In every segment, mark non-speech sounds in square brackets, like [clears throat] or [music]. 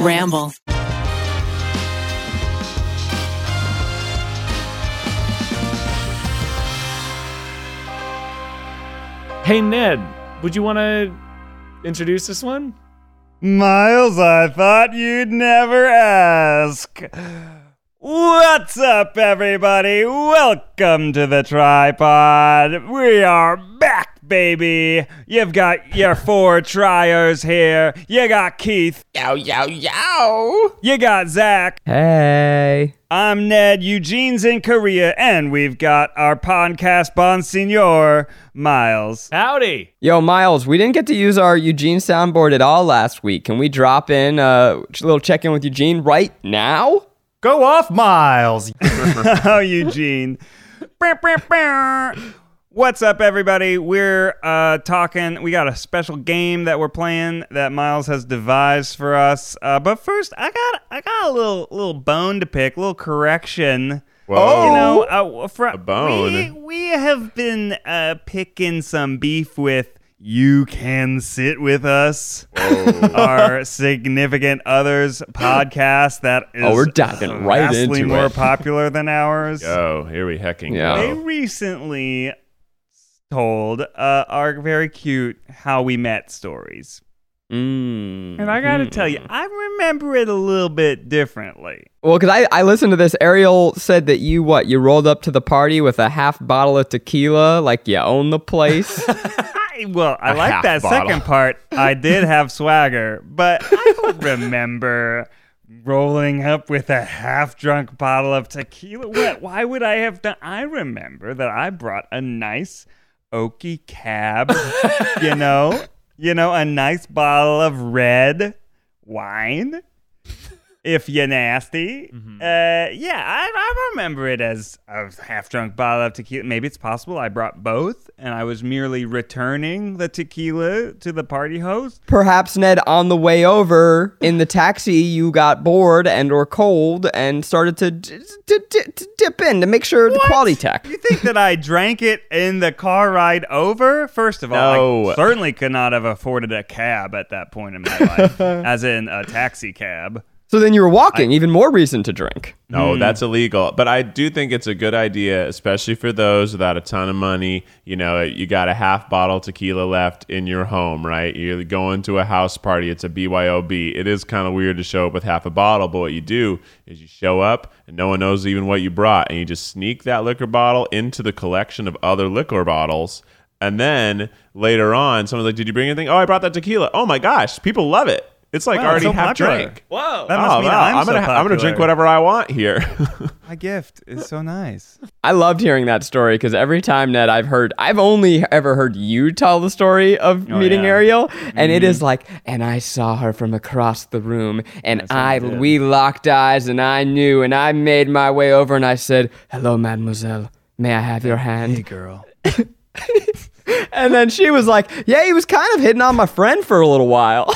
Ramble. Hey, Ned, would you want to introduce this one? Miles, I thought you'd never ask. What's up, everybody? Welcome to the TryPod. We are back, baby. You've got your four triers here. You got Keith. Yow, yow, yow. You got Zach. Hey. I'm Ned. Eugene's in Korea, and we've got our podcast Bonsignore, Miles. Howdy. Yo, Miles, we didn't get to use our Eugene soundboard at all last week. Can we drop in uh, a little check in with Eugene right now? Go off, Miles. [laughs] oh, Eugene. What's up, everybody? We're uh, talking. We got a special game that we're playing that Miles has devised for us. Uh, but first, I got I got a little little bone to pick, a little correction. Whoa. You know, uh, fr- A bone? We, we have been uh, picking some beef with. You can sit with us, our significant others podcast that is Oh, we're diving right vastly into more it. popular than ours. Oh, here we hecking Yeah. They recently told uh, our very cute how we met stories. Mm. And I gotta tell you, I remember it a little bit differently. Well, because I, I listened to this. Ariel said that you, what, you rolled up to the party with a half bottle of tequila, like you own the place. [laughs] Well, I like that bottle. second [laughs] part. I did have swagger, but I don't remember rolling up with a half drunk bottle of tequila. What, why would I have done? I remember that I brought a nice oaky cab, you know, [laughs] you know, a nice bottle of red wine. If you're nasty, uh, yeah, I, I remember it as a half drunk bottle of tequila. Maybe it's possible I brought both, and I was merely returning the tequila to the party host. Perhaps, Ned, on the way over in the taxi, you got bored and or cold and started to, d- d- d- d- dip in to make sure the quality tech. You think that I drank it in the car ride over? First of all, No. I certainly could not have afforded a cab at that point in my life, [laughs] as in a taxi cab. So then you were walking, even more reason to drink. No, hmm. that's illegal. But I do think it's a good idea, especially for those without a ton of money. You know, you got a half bottle tequila left in your home, right? You're going to a house party. It's a BYOB. It is kind of weird to show up with half a bottle, but what you do is you show up and no one knows even what you brought, and you just sneak that liquor bottle into the collection of other liquor bottles. And then later on, someone's like, "Did you bring anything?" Oh, I brought that tequila. Oh my gosh, people love it. It's like Wow, already it's so half popular. drank. Whoa. That must oh, mean wow. I'm, I'm, so gonna I'm gonna drink whatever I want here. [laughs] My gift is so nice. I loved hearing that story because every time Ned I've heard, I've only ever heard you tell the story of Oh, meeting yeah. Ariel, and it mm-hmm. is like, and I saw her from across the room, and Yes, you I we locked eyes, and I knew, and I made my way over, and I said, "Hello, Mademoiselle, may I have your hand?" girl. [laughs] [laughs] And then she was like, "Yeah, he was kind of hitting on my friend for a little while." [laughs]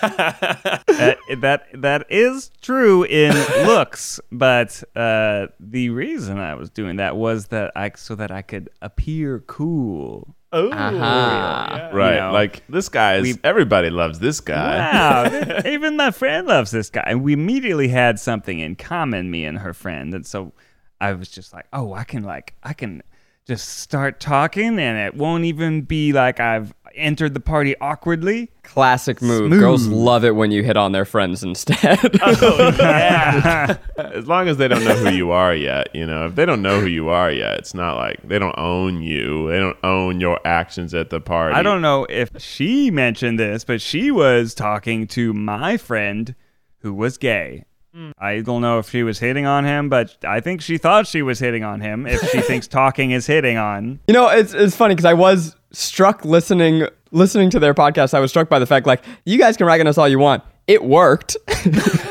that, that that is true in looks, but uh, the reason I was doing that was that I so that I could appear cool. Oh, Uh-huh. right. know, like this guy is we- everybody loves this guy. Wow, [laughs] even my friend loves this guy, and we immediately had something in common, me and her friend, and so I was just like, oh, I can like I can just start talking, and it won't even be like I've entered the party awkwardly. Classic move. Smooth. Girls love it when you hit on their friends instead. [laughs] Oh, yeah. [laughs] As long as they don't know who you are yet, you know, if they don't know who you are yet, it's not like they don't own you. They don't own your actions at the party. I don't know if she mentioned this, but she was talking to my friend who was gay. Mm. I don't know if she was hitting on him, but I think she thought she was hitting on him. If she [laughs] thinks talking is hitting on, You know, it's it's funny because I was struck listening listening to their podcast. I was struck by the fact like you guys can rag on us all you want. It worked. [laughs]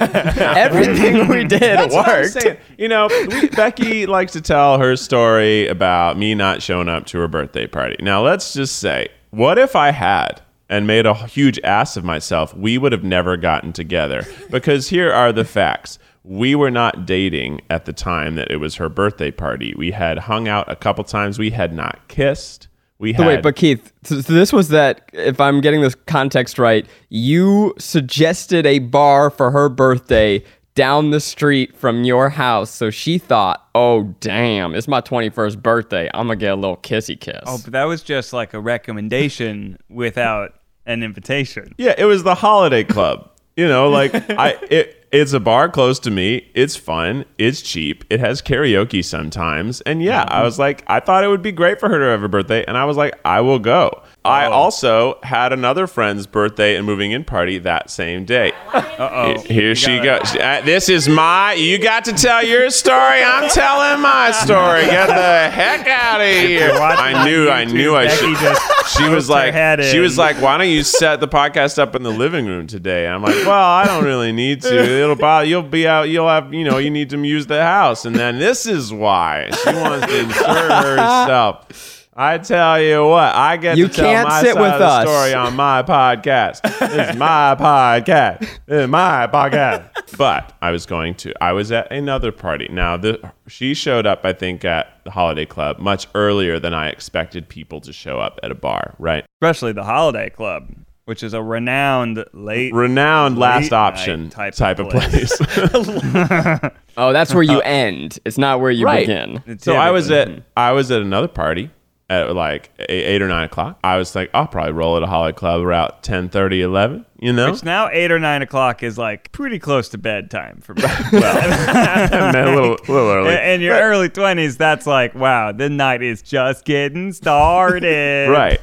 Everything we [laughs] did That's what I'm worked. saying. You know, we, Becky likes to tell her story about me not showing up to her birthday party. Now, let's just say, what if I had and made a huge ass of myself? We would have never gotten together because here are the facts. We were not dating at the time that it was her birthday party. We had hung out a couple times. We had not kissed. we had wait, but Keith, so, so this was that. If I'm getting this context right, you suggested a bar for her birthday down the street from your house. So she thought, "Oh damn, it's my 21st birthday. I'm gonna get a little kissy kiss." Oh, but that was just like a recommendation without an invitation. Yeah, it was the holiday club. You know, like I [laughs] it it's a bar close to me. It's fun. It's cheap. It has karaoke sometimes. And yeah, I mm-hmm. was like, I thought it would be great for her to have a birthday. And I was like, I will go. I also had another friend's birthday and moving in party that same day. Uh-oh. Here she goes. Uh, this is my. You got to tell your story. I'm telling my story. Get the heck out of here. I knew. I knew. I should. just She was like. She was like, "Why don't you set the podcast up in the living room today?" And I'm like, "Well, I don't really need to. It'll bother. You'll be out. You'll have. You know, you need to use the house." And then this is why she wants to insert herself. I tell you what, I get You to tell can't my sit side with of the us. story on my [laughs] podcast. This is my podcast. This is my podcast. But I was going to. I was at another party. Now, the, she showed up, I think, at the Holiday Club much earlier than I expected people to show up at a bar. Right? especially the Holiday Club, which is a renowned late. Renowned last Late option type type, of of place. [laughs] oh, that's where you end. It's not where you Right. begin. so I was at I was at another party at like eight, or nine o'clock. I was like, I'll probably roll at a Holiday Club around 10, 11, You know, Which now eight or nine o'clock is like pretty close to bedtime for me. [laughs] [laughs] a little, [laughs] little early. In your early twenties, that's like, wow, the night is just getting started. right.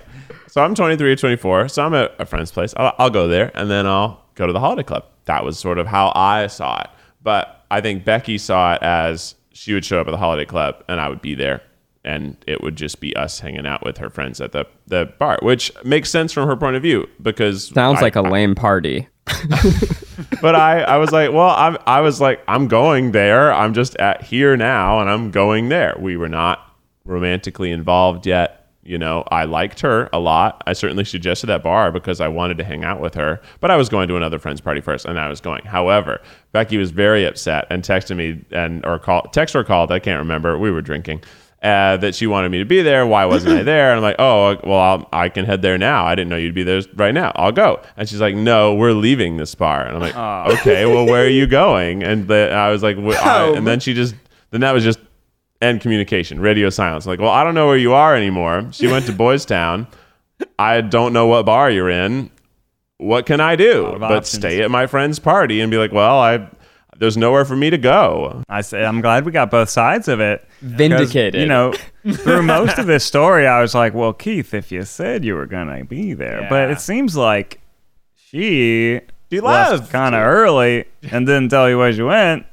So I'm 23 or 24. So I'm at a friend's place. I'll, I'll go there and then I'll go to the holiday club. That was sort of how I saw it. But I think Becky saw it as she would show up at the holiday club and I would be there. And it would just be us hanging out with her friends at the, the bar, which makes sense from her point of view because Sounds I- like a I- lame party. [laughs] but I, I was like, well, I'm, I was like, I'm going there. I'm just at here now, and I'm going there. We were not romantically involved yet. You know, I liked her a lot. I certainly suggested that bar because I wanted to hang out with her. But I was going to another friend's party first, and I was going. However, Becky was very upset and texted me and or call text or called. I can't remember. We were drinking. Uh, that she wanted me to be there. Why wasn't I [clears throat] there? And I'm like, oh, well, I'll, I can head there now. I didn't know you'd be there right now. I'll go. And she's like, no, we're leaving this bar. And I'm like, okay, well, where are you [laughs] going? And the, I was like, "Wh- I-" and then she just, then that was just end communication, radio silence. Like, well, I don't know where you are anymore. She went to [laughs] Boys Town. I don't know what bar you're in. What can I do? But options. stay at my friend's party and be like, well, I, there's nowhere for me to go. I say I'm glad we got both sides of it. Vindicated. You know, through [laughs] most of this story, I was like, "Well, Keith, if you said you were gonna be there," but it seems like she She left left. kind of early and didn't tell you where she went.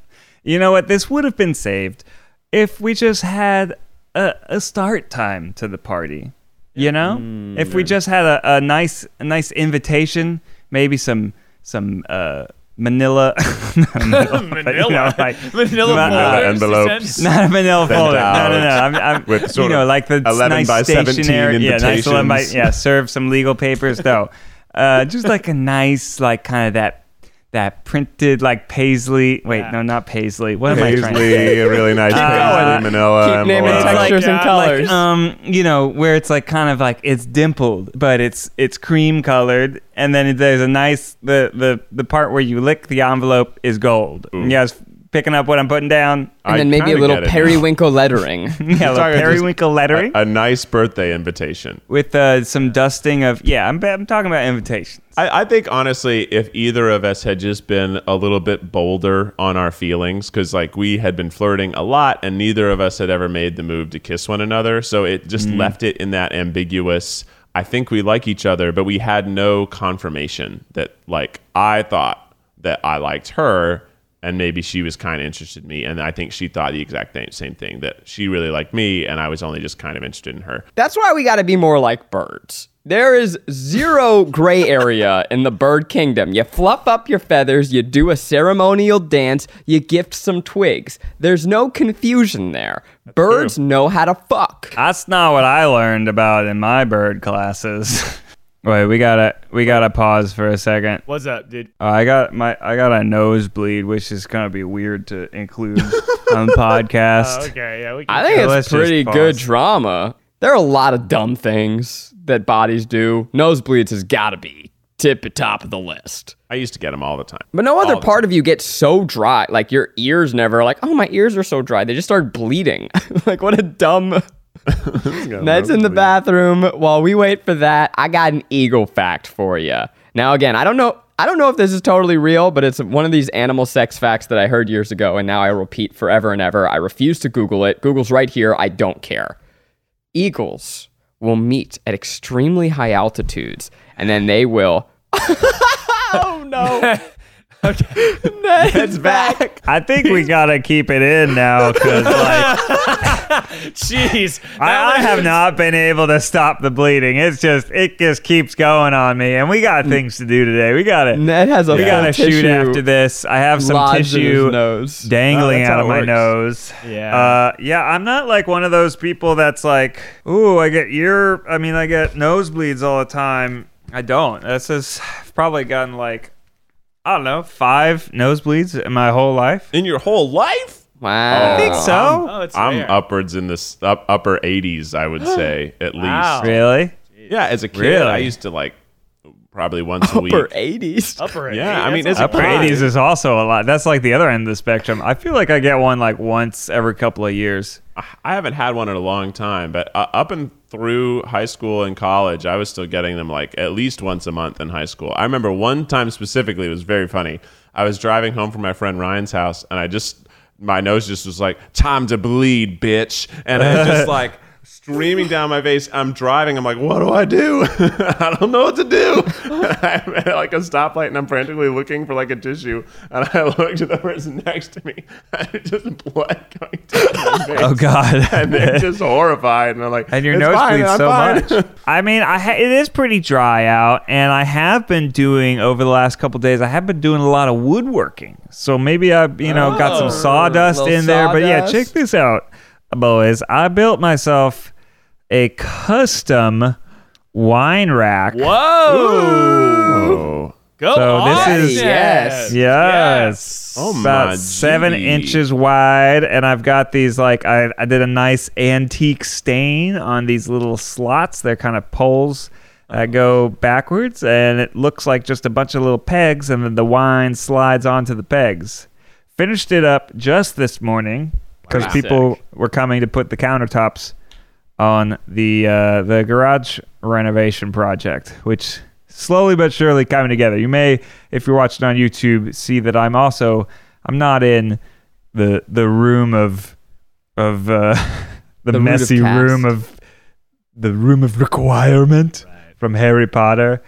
You know what? This would have been saved if we just had a, a start time to the party. You know, if we just had a, a nice a nice invitation, maybe some some uh, Manila, [laughs] [laughs] Manila, but, you know, like, Manila envelopes. not a manila folder. No, no, no. I'm, I'm with you know, like the 11 nice by 17 stationery. Yeah, nice 11 by, yeah, serve some legal papers. No, uh, just like a nice, like kind of that that printed like paisley. Wait, no, not paisley. What am I trying to say? Paisley, a really nice Uh, paisley, manila. keep naming envelope. It's like, textures and uh, colors. Um, you know, where it's like kind of like it's dimpled, but it's it's cream colored, and then there's a nice the the the part where you lick the envelope is gold. You guys picking up what I'm putting down? and I then maybe a kinda little get it periwinkle lettering. [laughs] Yeah, You're the talking just periwinkle lettering. A, a nice birthday invitation. with uh, some dusting of yeah I'm, I'm talking about invitations I, I think honestly, if either of us had just been a little bit bolder on our feelings, because like we had been flirting a lot, and neither of us had ever made the move to kiss one another, so it just left it in that ambiguous. I think we like each other, but we had no confirmation that like I thought that I liked her, and maybe she was kind of interested in me, and I think she thought the exact same- same thing that she really liked me, and I was only just kind of interested in her. That's why we got to be more like birds. There is zero gray area in the bird kingdom. You fluff up your feathers, you do a ceremonial dance, you gift some twigs. There's no confusion there. Birds know how to fuck. that's not what i learned about in my bird classes [laughs] wait we gotta we gotta pause for a second What's up, dude? uh, i got my i got a nosebleed which is gonna be weird to include [laughs] on the podcast Oh, okay, yeah, we can. I think let's it's just pretty good drama. There are a lot of dumb things that bodies do. Nosebleeds has got to be tip at top of the list. I used to get them all the time. But no other All the part of you gets so dry. Like your ears never like, oh, my ears are so dry. They just start bleeding. [laughs] like what a dumb. [laughs] Ned's in the bathroom. While we wait for that, I got an eagle fact for you. Now, again, I don't know. I don't know if this is totally real, but it's one of these animal sex facts that I heard years ago, and now I repeat forever and ever. I refuse to Google it. Google's right here. I don't care. Eagles will meet at extremely high altitudes, and then they will. [laughs] oh no! [laughs] okay, Ned's [laughs] back. I think we gotta keep it in now because like [laughs] Jeez. I, I have not been able to stop the bleeding. It's just it just keeps going on me, and we got things to do today. We gotta Ned has a we gotta shoot after this. I have some lodged in his tissue nose. dangling Oh, that's out how of it my works. nose. Yeah. Uh, yeah, I'm not like one of those people that's like, ooh, I get ear. I mean, I get nosebleeds all the time. I don't. That's just I've probably gotten like, I don't know, five nosebleeds in my whole life. In your whole life? Wow. I think so. Oh, it's I'm rare. upwards in this up, upper 80s, I would [gasps] say, at least. Wow. least. Really? Yeah, as a kid, Really? I used to like probably once a week. Upper 80s. Upper Yeah, I mean, it's Upper 80s is also a lot. That's like the other end of the spectrum. I feel like I get one like once every couple of years. I haven't had one in a long time, but uh, up and through high school and college, I was still getting them like at least once a month in high school. I remember one time specifically, it was very funny. I was driving home from my friend Ryan's house, and I just my nose just was like, "Time to bleed, bitch," and I just [laughs] like. Streaming down my face, I'm driving. I'm like, what do I do? [laughs] I don't know what to do. [laughs] I'm at like a stoplight, and I'm frantically looking for like a tissue. And I [laughs] look to the person next to me, and it's just blood going down my oh, face Oh God! and they're just horrified. And I'm like, and your "It's nose fine, bleeds I'm so fine." much. I mean, I ha- it is pretty dry out, and I have been doing over the last couple days. I have been doing a lot of woodworking, so maybe I, you know, got some Oh, sawdust little in there. But yeah, check this out, boys. I built myself a custom wine rack. Whoa. Oh, Go So on. this is- Yes. Yes. Oh, about my seven gee. inches wide, and I've got these like I, I did a nice antique stain on these little slots. They're kind of poles that uh-huh. go backwards, and it looks like just a bunch of little pegs, and then the wine slides onto the pegs. Finished it up just this morning because Wow. people were coming to put the countertops on the uh, the garage renovation project, which slowly but surely coming together. You may, if you're watching on YouTube, see that I'm also I'm not in the the room of of uh, [laughs] the, The root of messy room of the room of requirement from Harry Potter.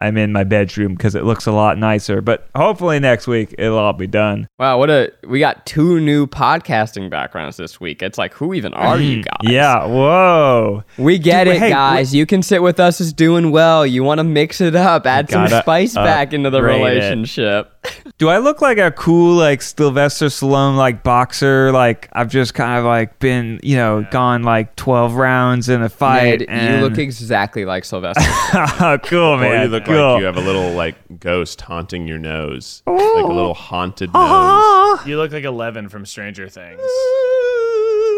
I'm in my bedroom because it looks a lot nicer. But hopefully next week it'll all be done. Wow, what a we got two new podcasting backgrounds this week. It's like who even are you guys? Mm, Yeah. Whoa. We get Dude, it, hey, guys. You can sit with us as doing well. You want to mix it up, add some gotta spice back into the relationship. [laughs] Do I look like a cool like Sylvester Stallone like boxer? Like I've just kind of like been you know gone like twelve rounds in a fight. Ned, and... you look exactly like Sylvester. [laughs] cool, or man. You like you have a little like ghost haunting your nose, like a oh. little haunted nose. You look like Eleven from Stranger Things.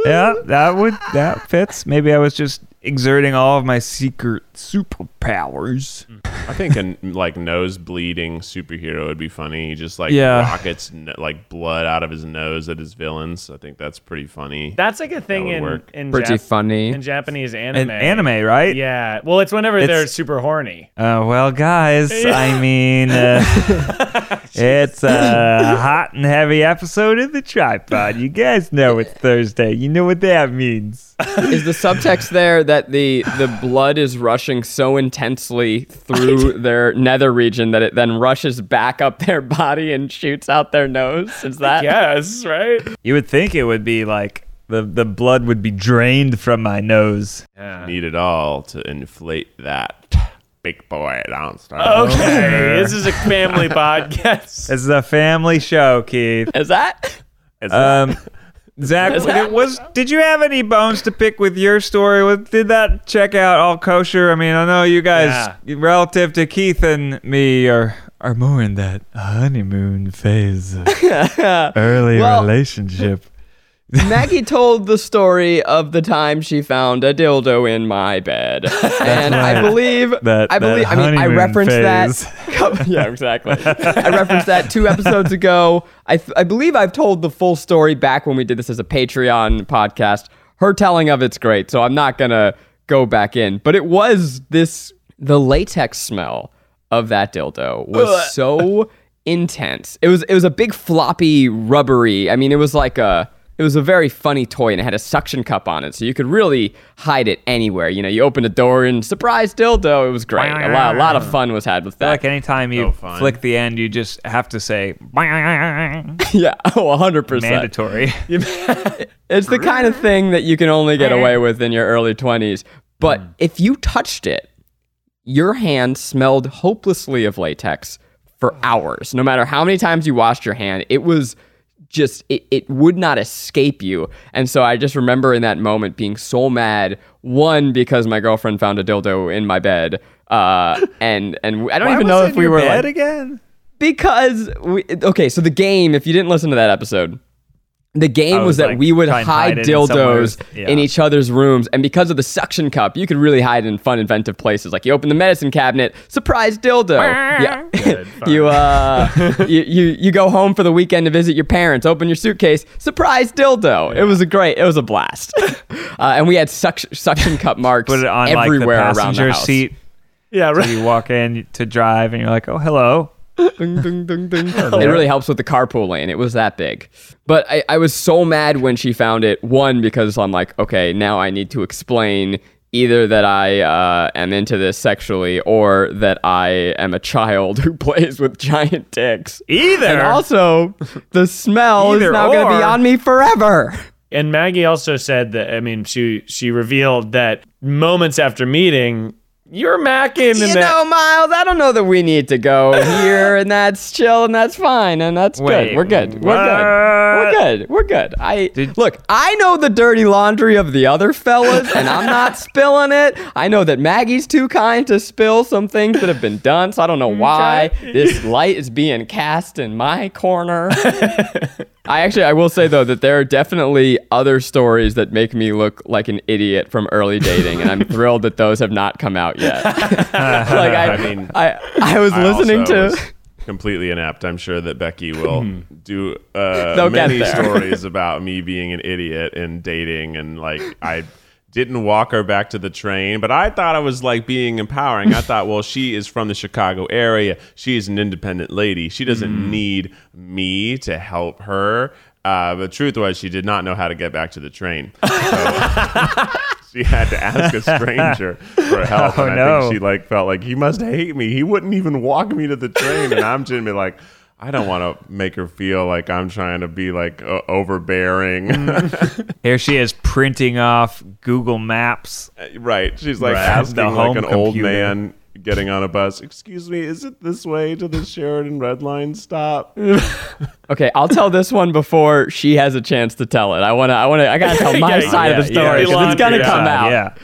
Yeah, that would that fits. Maybe I was just exerting all of my secret superpowers. I think a like nose bleeding superhero would be funny. He just like Yeah. rockets n- like blood out of his nose at his villains. I think that's pretty funny. That's like a thing would in work. in, Pretty Jap- funny. in Japanese anime. An anime, right? Yeah. Well, it's whenever they're It's- super horny. Uh, well, guys, I mean, uh, [laughs] it's a hot and heavy episode of the TryPod. You guys know it's Thursday. You know what that means. is the subtext there that the the blood is rushing so intensely through their nether region that it then rushes back up their body and shoots out their nose? Is that Yes, right? You would think it would be like the the blood would be drained from my nose. Yeah. Need it all to inflate that big boy downstairs. Okay, [laughs] this is a family [laughs] podcast. This is a family show, Keith. Is that? It's Um, Zach, Is that- was did you have any bones to pick with your story? Did that check out all kosher? I mean, I know you guys, relative to Keith and me, are are more in that honeymoon phase, [laughs] early Well- relationship. [laughs] Maggie told the story of the time she found a dildo in my bed, [laughs] and I believe That- I believe I mean I referenced phase. [laughs] that. yeah, exactly. I referenced that two episodes ago. I th- I believe I've told the full story back when we did this as a Patreon podcast. Her telling of it's great, so I'm not gonna go back in. But it was this the latex smell of that dildo was so intense. It was it was a big floppy rubbery. I mean, it was like a it was a very funny toy and it had a suction cup on it, so you could really hide it anywhere. You know, you open a door and surprise dildo. It was great. A lot, a lot of fun was had with that. like anytime you So flick the end, you just have to say [laughs] yeah, oh, 100%. mandatory. [laughs] [laughs] It's the kind of thing that you can only get away with in your early 20s. But hmm. if you touched it, your hand smelled hopelessly of latex for hours. No matter how many times you washed your hand, it was just, it, it would not escape you. And so I just remember in that moment being so mad. One, because my girlfriend found a dildo in my bed. Uh, and and I don't Why even know if we were bed like, again. because we okay so the game if you didn't listen to that episode the game Oh, was that like, we would hide hide it in dildos Yeah. in each other's rooms and because of the suction cup you could really hide in fun inventive places. Like you open the medicine cabinet surprise dildo. Yeah. Good, [laughs] you uh you, you you go home for the weekend to visit your parents open your suitcase surprise dildo. It was a great it was a blast. [laughs] Uh, and we had suction suction cup marks Put it on like the everywhere around the passenger house. seat. Yeah, So you walk in to drive, and you're like, "Oh, hello." Ding, ding, ding, ding. [laughs] it really helps with the carpool lane. It was that big. But I, I was so mad when she found it. One, because I'm like, okay, now I need to explain either that I uh, am into this sexually or that I am a child [laughs] who plays with giant dicks. Either. And also, the smell is Either now going to be on me forever. And Maggie also said that I mean she she revealed that moments after meeting, you're macking You that know, Miles, I don't know that we need to go [laughs] here, and that's chill, and that's fine, and that's Wait, good. We're good. We're good. We're good. We're good. I Did- look. I know the dirty laundry of the other fellas, and I'm [laughs] not spilling it. I know that Maggie's too kind to spill some things that have been done, so I don't know mm, why this light is being cast in my corner. [laughs] I actually, I will say though that there are definitely other stories that make me look like an idiot from early dating, and I'm thrilled that those have not come out yet. [laughs] like I, I mean, I, I was I listening to. was completely inept. I'm sure that Becky will do uh, many stories about me being an idiot and dating and like I didn't walk her back to the train, but I thought I was like being empowering. I thought, well, she is from the Chicago area. She is an independent lady. She doesn't need me to help her. Uh, the truth was, she did not know how to get back to the train. So [laughs] she had to ask a stranger for [laughs] help. Oh, and I no. think she like felt like he must hate me. He wouldn't even walk me to the train, and I'm just be like, I don't want to make her feel like I'm trying to be like uh, overbearing. [laughs] Here she is printing off Google Maps. right? She's like Right. asking The like home an old computer. man getting on a bus. Excuse me, is it this way to the Sheridan Red Line stop? [laughs] Okay, I'll tell this one before she has a chance to tell it. I wanna, I wanna, I gotta tell [laughs] my Yeah, side of the story because it's gonna laundry come out. Yeah.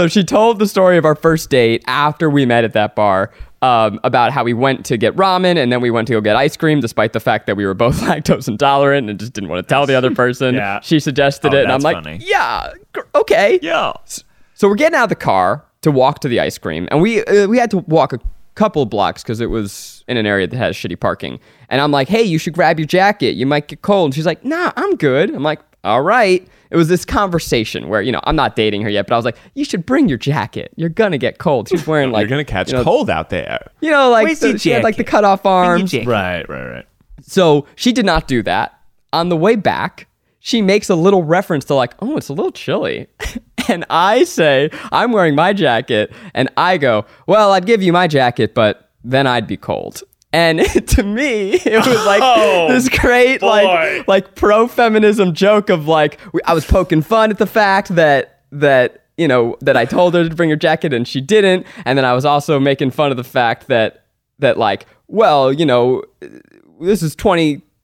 So she told the story of our first date after we met at that bar. Um, about how we went to get ramen and then we went to go get ice cream, despite the fact that we were both [laughs] lactose intolerant and just didn't want to tell the other [laughs] person. Yeah. She suggested Oh, it, and I'm like, funny. yeah, okay. Yeah. So we're getting out of the car to walk to the ice cream, and we uh, we had to walk a couple blocks because it was in an area that has shitty parking. And I'm like, hey, you should grab your jacket. You might get cold. And she's like, nah, I'm good. I'm like, all right. It was this conversation where you know I'm not dating her yet, but I was like, you should bring your jacket. You're gonna get cold. She's wearing [laughs] like You're gonna catch you know, cold out there. You know, like the, she had like the cut off arms. right, right, right. So she did not do that. On the way back, she makes a little reference to like, oh, it's a little chilly. [laughs] and I say, I'm wearing my jacket. And I go, well, I'd give you my jacket, but then I'd be cold. And [laughs] to me, it was like Oh, this great, boy. like, like pro feminism joke of like, we, I was poking fun at the fact that, that, you know, that I told her to bring her jacket and she didn't. And then I was also making fun of the fact that, that like, well, you know, this is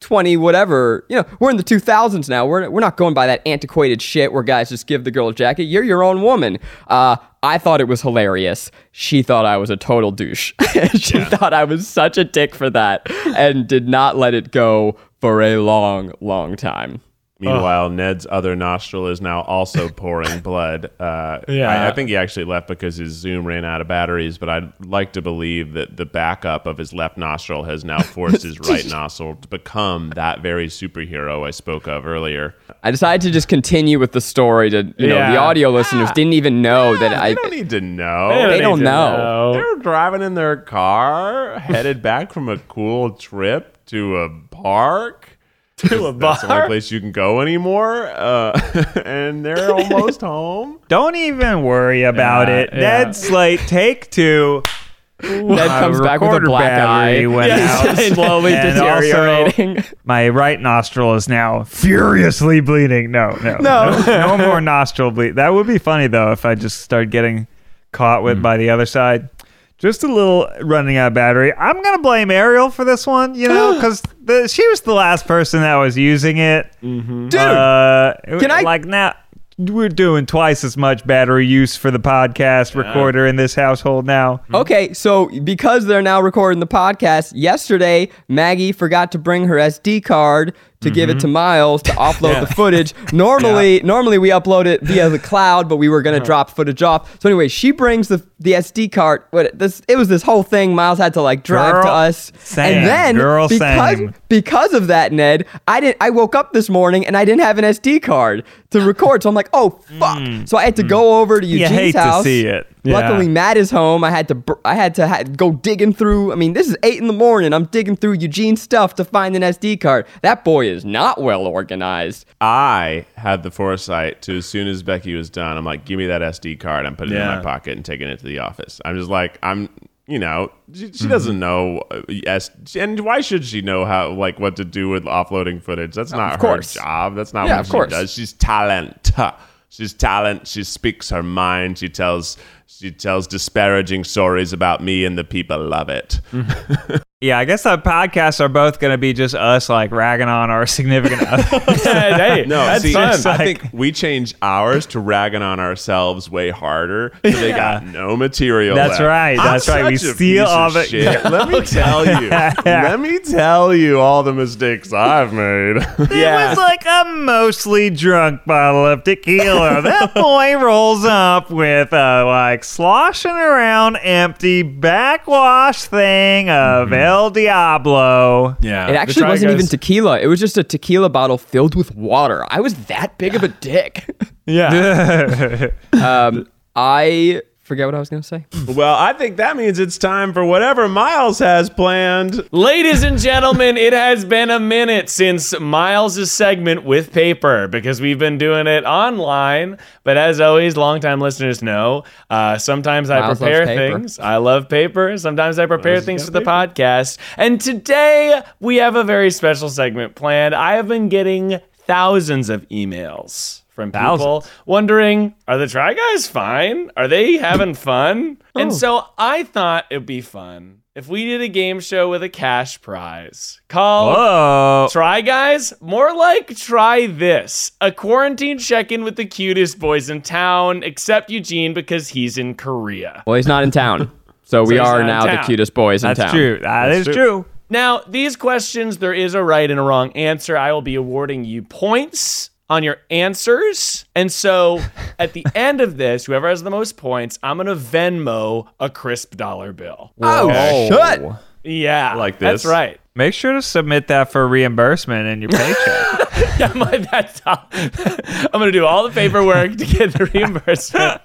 2020 whatever you know we're in the 2000s now. We're, we're not going by that antiquated shit where guys just give the girl a jacket. You're your own woman. Uh, i thought it was hilarious. She thought i was a total douche. [laughs] She thought i was such a dick for that and did not let it go for a long long time Meanwhile, Ned's other nostril is now also [laughs] pouring blood. Uh, Yeah. I, I think he actually left because his Zoom ran out of batteries, but I'd like to believe that the backup of his left nostril has now forced his [laughs] right nostril to become that very superhero I spoke of earlier. I decided to just continue with the story to, you know, the audio listeners didn't even know that I. They don't need to know. They don't need to know. They're driving in their car, headed back from a cool trip to a park. [laughs] To a bar. That's the only place you can go anymore. Uh, [laughs] and they're almost [laughs] home. Don't even worry about Yeah, it. yeah. Ned Slate, take two. Ned comes back with a black eye. went Yes, out. slowly And also- deteriorating. My right nostril is now furiously bleeding. No, no, No. no, more nostril bleed. That would be funny though if I just started getting caught with by the other side. Just a little running out of battery. I'm gonna blame Ariel for this one, you know, [gasps] because she was the last person that was using it. Dude, Uh, Can I- like now? We're doing twice as much battery use for the podcast recorder in this household now. Okay, so because they're now recording the podcast, yesterday Maggie forgot to bring her SD card to give it to mm-hmm. Miles to [laughs] offload the footage. [laughs] Normally, normally we upload it via the cloud, but we were gonna drop footage off. So anyway, she brings the the SD card. What this? It was this whole thing. Miles had to like drive to us, same. and then Girl, because same. because of that, Ned, I didn't. I woke up this morning and I didn't have an SD card to record. So I'm like, oh fuck. Mm. So I had to mm. go over to You Eugene's hate to house. see it. Luckily, Matt is home. I had to br- I had to ha- go digging through. I mean, this is eight in the morning. I'm digging through Eugene's stuff to find an SD card. That boy is not well organized. I had the foresight to, as soon as Becky was done, I'm like, give me that SD card. I'm putting it in my pocket and taking it to the office. I'm just like, I'm, you know, she, she Mm-hmm. doesn't know. Uh, yes, and why should she know how, like, what to do with offloading footage? That's not her course. job. That's not Yeah, what of she course. does. She's talent. She's talent. She speaks her mind. She tells. She tells disparaging stories about me, and the people love it. [laughs] Yeah, I guess the podcasts are both going to be just us like ragging on our significant [laughs] others. [laughs] hey, No, that's see, fun. I think we changed ours to ragging on ourselves way harder. So they got no material. That's left. right, I'm that's right. We steal all of it. shit. Let me tell you. Let me tell you all the mistakes I've made. It was like a mostly drunk bottle of tequila. that boy rolls up with a like sloshing around empty backwash thing of El Diablo. yeah, It actually wasn't even tequila. It was just a tequila bottle filled with water. I was that big of a dick. Yeah, [laughs] um, I forget what I was gonna say. [clears throat] well, I think that means it's time for whatever Miles has planned. Ladies and gentlemen, it has been a minute since Miles' segment with paper because we've been doing it online. But as always, longtime listeners know, uh, sometimes I Miles prepare things. I love paper. Sometimes I prepare things for the podcast. And today we have a very special segment planned. I have been getting thousands of emails from people Thousands. wondering, are the Try Guys fine? Are they having fun? Oh. And Oh. so I thought it'd be fun if we did a game show with a cash prize called Whoa. Try Guys. More like Try This. A quarantine check in with the cutest boys in town, except Eugene because he's in Korea. Well, he's not in town, [laughs] so we he's are in now the town. cutest boys in town. That's town. true. That is true. true. Now, these questions, there is a right and a wrong answer. I will be awarding you points on your answers. And so at the [laughs] end of this, whoever has the most points, I'm going to Venmo a crisp dollar bill. Oh, oh shut! Yeah. like this. That's right. Make sure to submit that for reimbursement in your paycheck. [laughs] Yeah, my, that's how, I'm going to do all the paperwork to get the [laughs] reimbursement.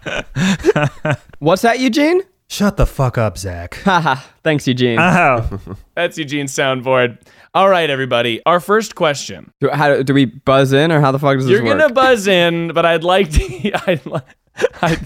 What's that, Eugene? Shut the fuck up, Zach. [laughs] Haha. Thanks, Eugene. oh, [laughs] That's Eugene's soundboard. All right, everybody. Our first question. do, how, do we buzz in, or how the fuck does this You're work? gonna buzz in, but I'd like to. [laughs] I'd, li- I'd,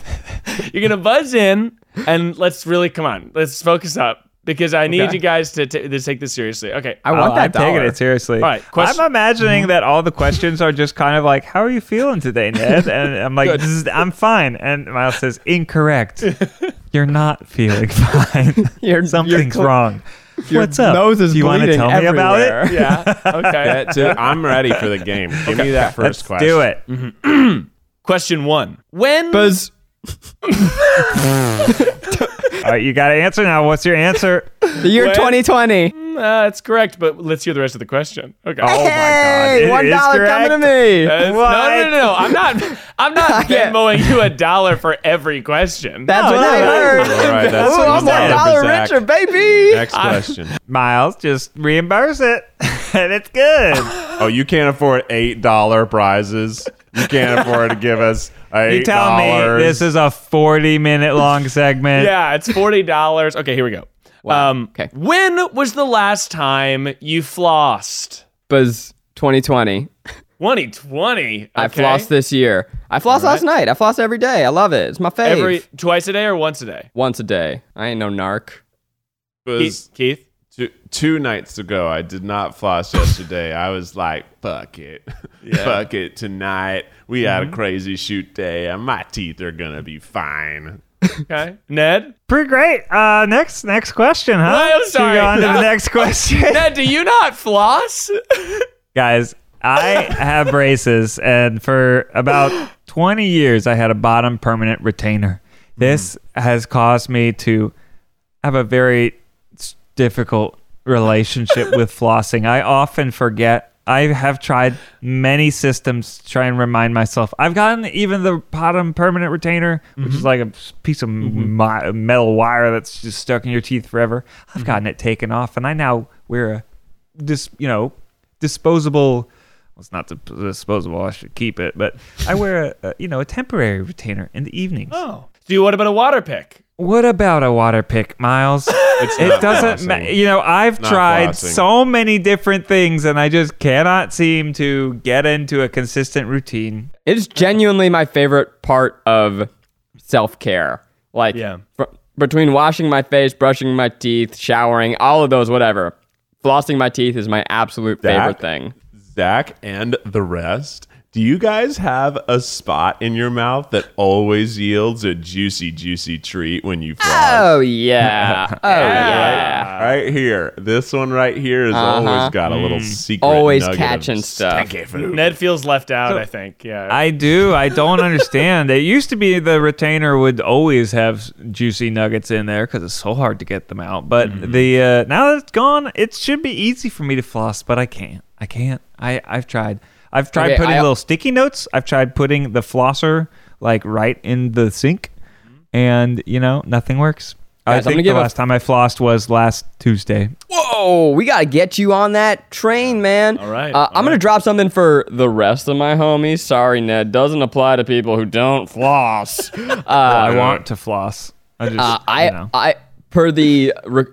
you're gonna buzz in, and let's really come on. Let's focus up because I need Okay. you guys to, t- to take this seriously. Okay. I want Oh, that I'm taking it seriously. All right, question- I'm imagining mm-hmm. that all the questions are just kind of like, "How are you feeling today, Ned?" [laughs] And I'm like, this is, "I'm fine." And Miles says, "Incorrect. [laughs] You're not feeling fine. [laughs] You're- Something's you're cl- wrong. Your What's up? nose is Do you want to bleeding tell me about everywhere. it? Yeah. Okay. That's it. I'm ready for the game. Give me that 1st Let's question. do it. Mm-hmm. [clears throat] Question one. When Buzz. All right, you got to answer now. What's your answer? The year When- 2020. Uh, that's correct, but let's hear the rest of the question. Okay. Oh my God! It one coming to me. No, no, no, no. I'm not. I'm not [laughs] Yeah. Venmoing you a dollar for every question. That's No, what I heard. All right, [laughs] that's Ooh, I'm one one dollar dollar for richer, baby. Next question. Miles, just reimburse it, [laughs] and it's good. Oh, you can't afford eight dollar prizes. You can't afford to give us eight You tell me this is a forty-minute long [laughs] segment. Yeah, it's forty dollars. Okay, here we go. Wow. Um, Okay. When was the last time you flossed? Buzz 2020. 2020. I okay. flossed this year. I flossed last night. I floss every day. I love it. It's my fave. every twice a day or once a day. Once a day. I ain't no narc. was Keith. Keith? Two, two nights ago. I did not floss yesterday. I was like, fuck it, [laughs] fuck it tonight. We had Mm-hmm. a crazy shoot day, and my teeth are gonna be fine. Okay. [laughs] Ned. Pretty great. Uh, next next question, huh? Well, I'm we sorry. go on to the [laughs] next question, Ned, do you not floss? guys. I have braces, and for about [gasps] twenty years, I had a bottom permanent retainer. This has caused me to have a very s- difficult relationship with [laughs] flossing. I often forget. I have tried many systems to try and remind myself. I've gotten even the bottom permanent retainer, which is mm-hmm. like a piece of mm-hmm. mi- metal wire that's just stuck in your teeth forever. I've mm-hmm. gotten it taken off, and I now wear a dis, you know, disposable. Well, it's not disposable. I should keep it, but I wear a, a you know a temporary retainer in the evenings. oh. Do you what about a water pick? What about a water pick, Miles? [laughs] It's it doesn't. Ma- you know, I've Not tried flossing. so many different things, and I just cannot seem to get into a consistent routine. It's genuinely my favorite part of self care. Like, Yeah. fr- between washing my face, brushing my teeth, showering, all of those, whatever. Flossing my teeth is my absolute favorite thing. Zach and the rest. Do you guys have a spot in your mouth that always yields a juicy, juicy treat when you floss? Oh, [laughs] yeah. Oh, yeah. Right here. This one right here has Uh-huh. always got a little secret. Always catching of stuff. food. Ned feels left out, I think. Yeah. I do. I don't understand. It used to be the retainer would always have juicy nuggets in there because it's so hard to get them out. But the uh, now that it's gone, it should be easy for me to floss, but I can't. I can't. I I've tried. I've tried Okay, putting I- little sticky notes. I've tried putting the flosser like right in the sink, and you know nothing works. I Guys, I'm think gonna the give a- last time I flossed was last Tuesday. Whoa, we got to get you on that train, man. All right, Uh, all I'm going to drop something for the rest of my homies. Sorry, Ned. Doesn't apply to people who don't floss. [laughs] Uh, I want to floss. I just Uh, I, you know. I, per the re-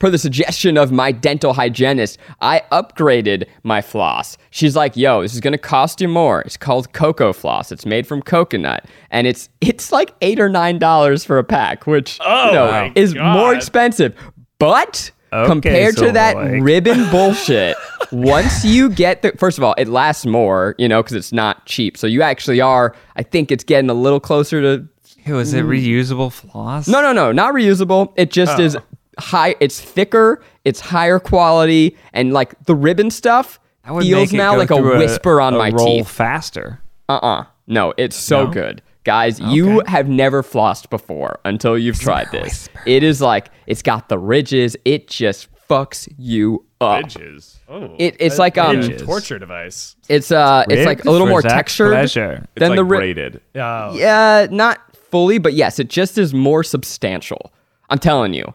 per the suggestion of my dental hygienist, I upgraded my floss. She's like, "Yo, this is gonna cost you more. It's called Cocofloss. It's made from coconut, and it's [laughs] it's like eight or nine dollars for a pack, which Oh you know is God. more expensive, but." Okay, compared to that Silver Lake. [laughs] ribbon bullshit, once you get the first of all, it lasts more, you know, because it's not cheap. So you actually are. I think it's getting a little closer to Hey, was it hmm. reusable floss? no, no, no, not reusable. It just oh. is Oh. High. It's thicker. It's higher quality, and like the ribbon stuff feels now like a through whisper on a my roll teeth. faster. Uh uh No, it's so No? good. Guys, you have never flossed before until you've tried this. It is like it's got the ridges. It just fucks you up. Ridges. Oh, It, it's like um, Ridge torture device. it's uh, it's like a little For more Zach's textured pleasure. It's than like the ri- braided. Oh. Yeah, not fully, but yes, it just is more substantial. I'm telling you.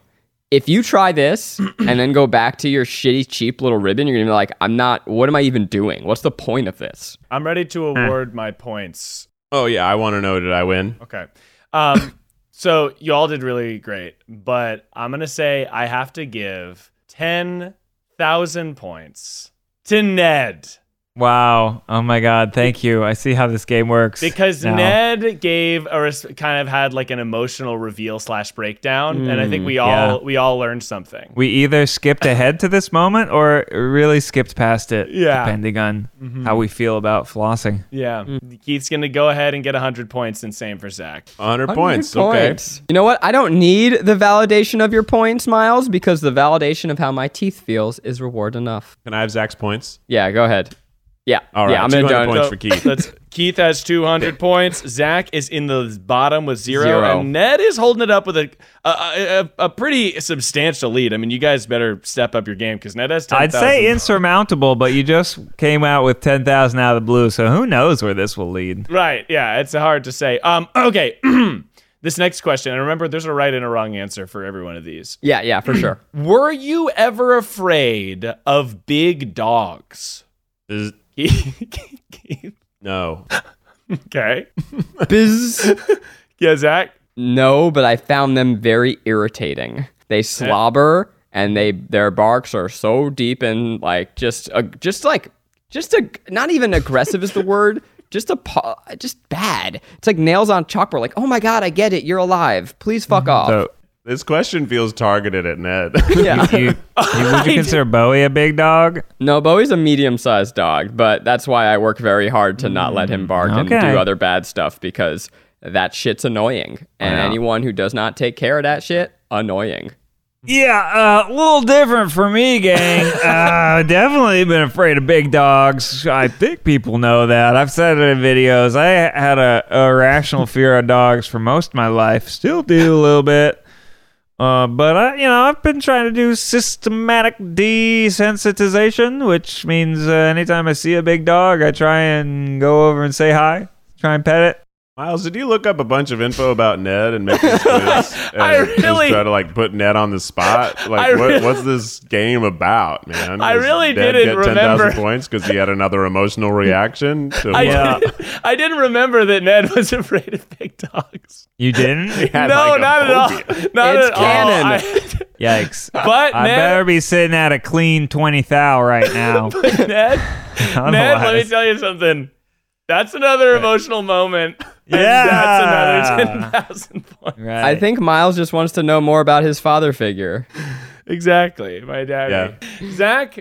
If you try this [clears throat] and then go back to your shitty, cheap little ribbon, you're gonna be like, I'm not, what am I even doing? What's the point of this? I'm ready to award my points. Oh yeah, I want to know. Did I win? Okay. Um, [laughs] so you all did really great, but I'm gonna say I have to give ten thousand points to Ned Wow. Oh my God. Thank you. I see how this game works. because now. Ned gave a res- kind of had like an emotional reveal slash breakdown, and I think mm, we all yeah. we all learned something. we either skipped ahead to this moment or really skipped past it, Yeah. depending on mm-hmm. how we feel about flossing. Yeah, mm. Keith's gonna go ahead and get hundred points, and same for Zach. 100 points. 100 Okay. points. You know what? I don't need the validation of your points, Miles, because the validation of how my teeth feels is reward enough. Can I have Zach's points? Yeah, go ahead. Yeah. All right, Yeah, I'm gonna 200 points So for Keith. That's, Keith has 200 points. Zach is in the bottom with zero, Zero. and Ned is holding it up with a a, a, a pretty substantial lead. I mean, you guys better step up your game because Ned has 10,000. I'd say insurmountable, but you just came out with 10,000 out of the blue, so who knows where this will lead. Right. Yeah, it's hard to say. Um. Okay. [clears throat] this next question, and remember, there's a right and a wrong answer for every one of these. Yeah, yeah, for sure. [clears throat] Were you ever afraid of big dogs? Is- Keith? [laughs] no. okay. Biz. [laughs] Yeah, Zach. No, but I found them very irritating. They slobber and they their barks are so deep and like just a, just like just a not even aggressive is the word. Just a paw, just bad. It's like nails on chalkboard. Like, oh my god, I get it. You're alive. Please fuck mm-hmm. off. So, This question feels targeted at Ned. [laughs] yeah. you, you- would you [laughs] consider Bowie a big dog? No, Bowie's a medium-sized dog, but that's why I work very hard to not let him bark and do other bad stuff because that shit's annoying. And Wow. anyone who does not take care of that shit, annoying. Yeah, uh, a little different for me, gang. [laughs] uh, definitely been afraid of big dogs. I think people know that. I've said it in videos. I had a irrational fear of dogs for most of my life. Still do a little bit. Uh, but I, you know, I've been trying to do systematic desensitization, which means uh, anytime I see a big dog, I try and go over and say hi, try and pet it. Miles, did you look up a bunch of info about Ned and make this [laughs] quiz? And I just really- try to like put Ned on the spot. [laughs] Like, I what, really- what's this game about, man? I Does really Ned didn't get 10,000 remember. [laughs] points because he had another emotional reaction. To I, Yeah. didn't, I didn't remember that Ned was afraid of big dogs. You didn't? had, no, like, not at all. Not It's at canon. all. I- Yikes. but I Ned, better be sitting at a clean 20 thou right now. Ned, Ned, let me tell you something. That's another emotional moment. And Yeah. that's another 10,000 [laughs] points. Right. I think Miles just wants to know more about his father figure. Exactly, my daddy. Zach,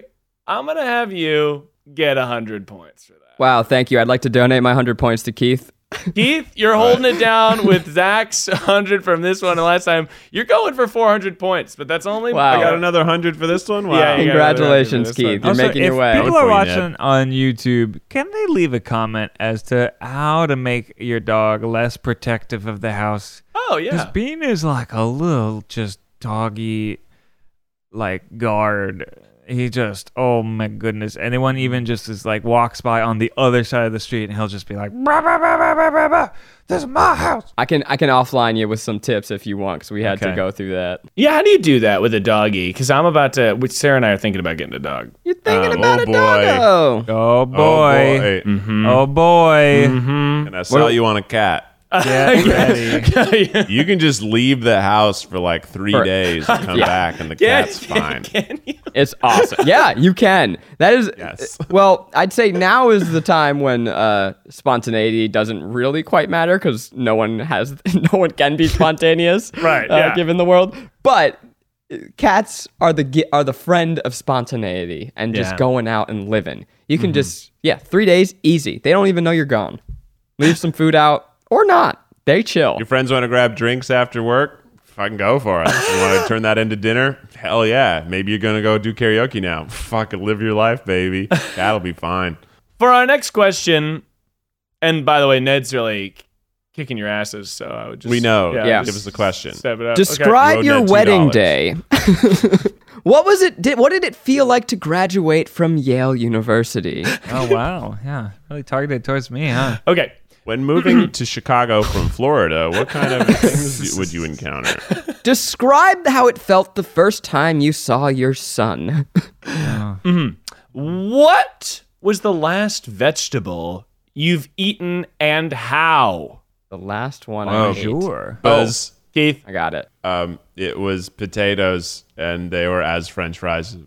I'm going to have you get 100 points for that. Wow, thank you. I'd like to donate my 100 points to Keith. Keith, you're holding it down with [laughs] Zach's 100 from this one. And last time, you're going for 400 points, but that's only. Wow. I got another 100 for this one? Wow. Yeah, you got another Congratulations, 100 for this one. Keith. You're Also, making your way. people are for you, watching on YouTube, can they leave a comment as to how to make your dog less protective of the house? Oh, yeah. Because yeah. Bean is like a little just doggy, like guard. He just, oh my goodness. Anyone even just is like walks by on the other side of the street and he'll just be like, "Bah, bah, bah, bah, bah, bah, bah. this is my house. I can I can offline you with some tips if you want because we had to go through that. Yeah, how do you do that with a doggy? Because I'm about to, which Sarah and I are thinking about getting a dog. You're thinking Um, about oh a boy. doggo. Oh boy. Oh, boy. Oh boy. Mm-hmm. Can I sell you on a cat? Get ready. [laughs] You can just leave the house for like three For- days and come Yeah. back, and the [laughs] Can- cat's fine. Can you? It's awesome. yeah, you can. That is Yes. well, I'd say now is the time when uh, spontaneity doesn't really quite matter because no one has [laughs] no one can be spontaneous, Right, Uh, yeah. Given the world, but uh, cats are the gi- are the friend of spontaneity and just Yeah. going out and living. You can just yeah, three days easy. They don't even know you're gone. Leave some food out or not. They chill. Your friends want to grab drinks after work? Fucking go for it. You want to turn that into dinner? Hell yeah. Maybe you're going to go do karaoke now. [laughs] Fucking live your life, baby. That'll be fine. For our next question, and by the way, Ned's really kicking your asses, so I would just. We know. Yeah. Give us the question. Step it up. Describe Road your net wedding $2. day. [laughs] what was it? Did, what did it feel like to graduate from Yale University? Oh wow, yeah, really targeted towards me, huh? Okay. Okay. When moving to Chicago from Florida, what kind of [laughs] things would you encounter? Describe how it felt the first time you saw your son. What was the last vegetable you've eaten and how? the last one Oh, I ate. Sure. Buzz, Keith. I got it. um, it was potatoes, and they were as French fries.